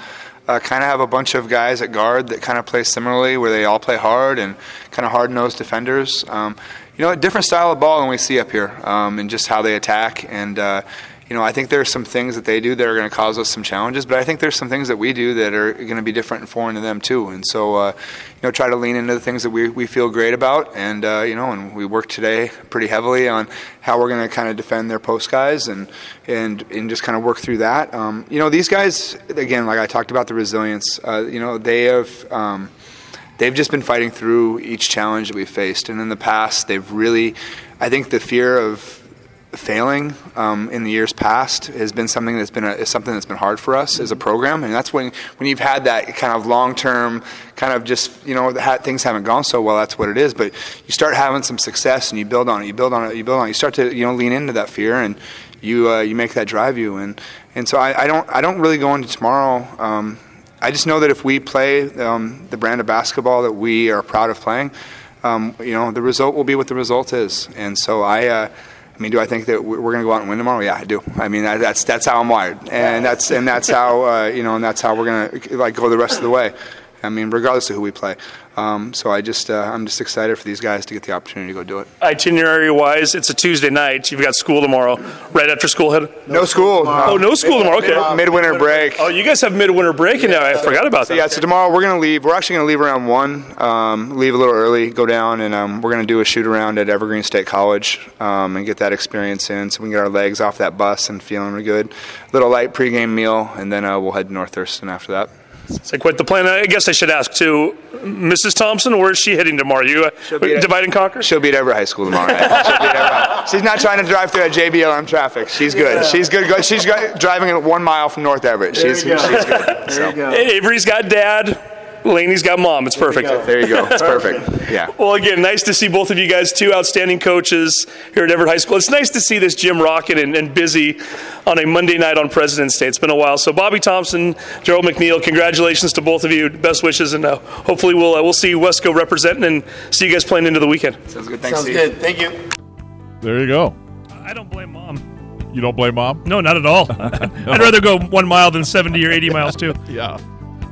Uh, kind of have a bunch of guys at guard that kind of play similarly, where they all play hard and kind of hard nosed defenders. Um, you know, a different style of ball than we see up here, um, and just how they attack. And uh, you know, I think there's some things that they do that are going to cause us some challenges, but I think there's some things that we do that are going to be different and foreign to them too. And so, uh, you know, try to lean into the things that we, we feel great about, and uh, you know, and we work today pretty heavily on how we're going to kind of defend their post guys and and and just kind of work through that. Um, you know, these guys again, like I talked about the resilience. Uh, you know, they have. Um, they've just been fighting through each challenge that we've faced. And in the past, they've really, I think the fear of failing um, in the years past has been something that's been a, something that's been hard for us as a program, and that's when when you've had that kind of long term kind of just you know things haven't gone so well. That's what it is. But you start having some success, and you build on it. You build on it. You build on it. You start to you know lean into that fear, and you uh, you make that drive you. And and so I, I don't I don't really go into tomorrow. Um, I just know that if we play um, the brand of basketball that we are proud of playing, um, you know, the result will be what the result is. And so I, uh, I mean, do I think that we're going to go out and win tomorrow? Yeah, I do. I mean, that's that's how I'm wired, and that's and that's how uh, you know, and that's how we're going to like go the rest of the way. I mean, regardless of who we play. Um, so I just, uh, I'm just excited for these guys to get the opportunity to go do it. Itinerary wise, it's a Tuesday night. You've got school tomorrow, right after school head. No school. Oh, no school tomorrow. Okay. Midwinter break. Oh, you guys have midwinter break, and I forgot about So that. yeah, so tomorrow we're gonna leave. We're actually gonna leave around one. Um, leave a little early, go down, and um, we're gonna do a shoot around at Evergreen State College um, and get that experience in, so we can get our legs off that bus and feeling really good. Little light pregame meal, and then uh, we'll head to North Thurston after that. It's like what the plan. I guess I should ask too, Mrs. Thompson. Where is she heading tomorrow? You uh, divide and conquer. She'll be at Everett High School tomorrow. Night. She'll be at She's not trying to drive through that JBLM traffic. She's good. Yeah. She's good. She's go- driving at one mile from North Everett. There She's you go. she's good. So. Avery's got dad. Laney's got mom. It's perfect. There you go. It's perfect. Yeah. Well, again, nice to see both of you guys, two outstanding coaches here at Everett High School. It's nice to see this gym rocking and, and busy on a Monday night on President's Day. It's been a while. So, Bobby Thompson, Gerald McNeil, congratulations to both of you. Best wishes, and uh, hopefully we'll uh, we'll see Wesco representing and see you guys playing into the weekend. Sounds good. Thanks. Sounds good. Thank you. There you go. I don't blame mom. You don't blame mom? No, not at all. I'd rather go one mile than 70 or 80 miles, too. Yeah.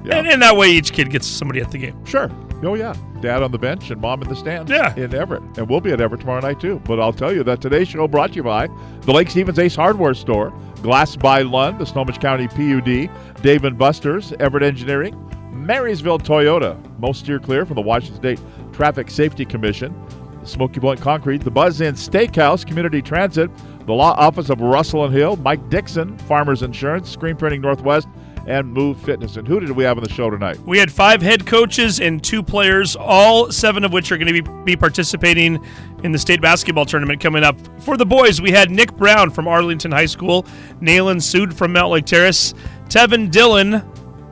And, and that way each kid gets somebody at the game. Sure. Oh yeah, dad on the bench and mom in the stands. Yeah. in Everett, and we'll be at Everett tomorrow night too. But I'll tell you that today's show brought to you by the Lake Stevens Ace Hardware Store, Glass by Lund, the Snohomish County PUD, Dave and Buster's, Everett Engineering, Marysville Toyota, most steer clear from the Washington State Traffic Safety Commission, Smoky Point Concrete, the Buzz Inn Steakhouse, Community Transit, the Law Office of Russell and Hill, Mike Dixon, Farmers Insurance, Screen Printing Northwest, and MUV Fitness. And who did we have on the show tonight? We had five head coaches and two players, all seven of which are going to be, be participating in the state basketball tournament coming up. For the boys, we had Nick Brown from Arlington High School, Nalin Sood from Mountlake Terrace, Tevin Dillon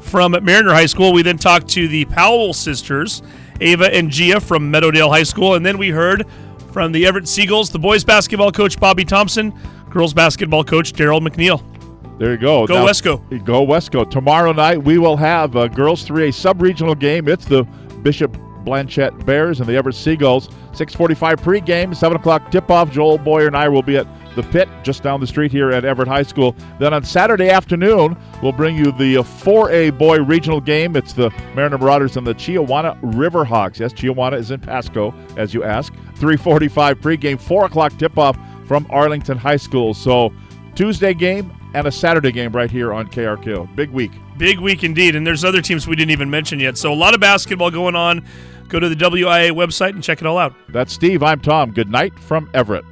from Mariner High School. We then talked to the Powell sisters, Ava and Gia from Meadowdale High School. And then we heard from the Everett Seagulls, the boys basketball coach Bobby Thompson, girls basketball coach Daryl McNeil. There you go. Go Wesco. Go Wesco. Tomorrow night we will have uh, girls 3A sub-regional game. It's the Bishop Blanchet Bears and the Everett Seagulls. 6:45 pregame, 7 o'clock tip-off. Joel Boyer and I will be at the pit just down the street here at Everett High School. Then on Saturday afternoon, we'll bring you the uh, 4A boy regional game. It's the Mariner Marauders and the Chiawana Riverhawks. Yes, Chiawana is in Pasco, as you ask. 3:45 pregame, 4 o'clock tip-off from Arlington High School. So Tuesday game and a Saturday game right here on KRQ. Big week. Big week indeed, and there's other teams we didn't even mention yet. So a lot of basketball going on. Go to the WIAA website and check it all out. That's Steve. I'm Tom. Good night from Everett.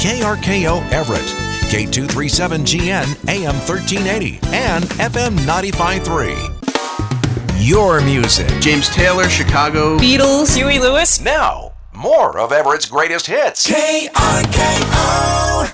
KRKO Everett, K237GN AM 1380 and FM 953. Your music. James Taylor, Chicago. Beatles, Huey Lewis. Now, more of Everett's greatest hits. KRKO.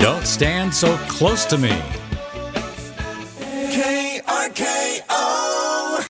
Don't stand so close to me.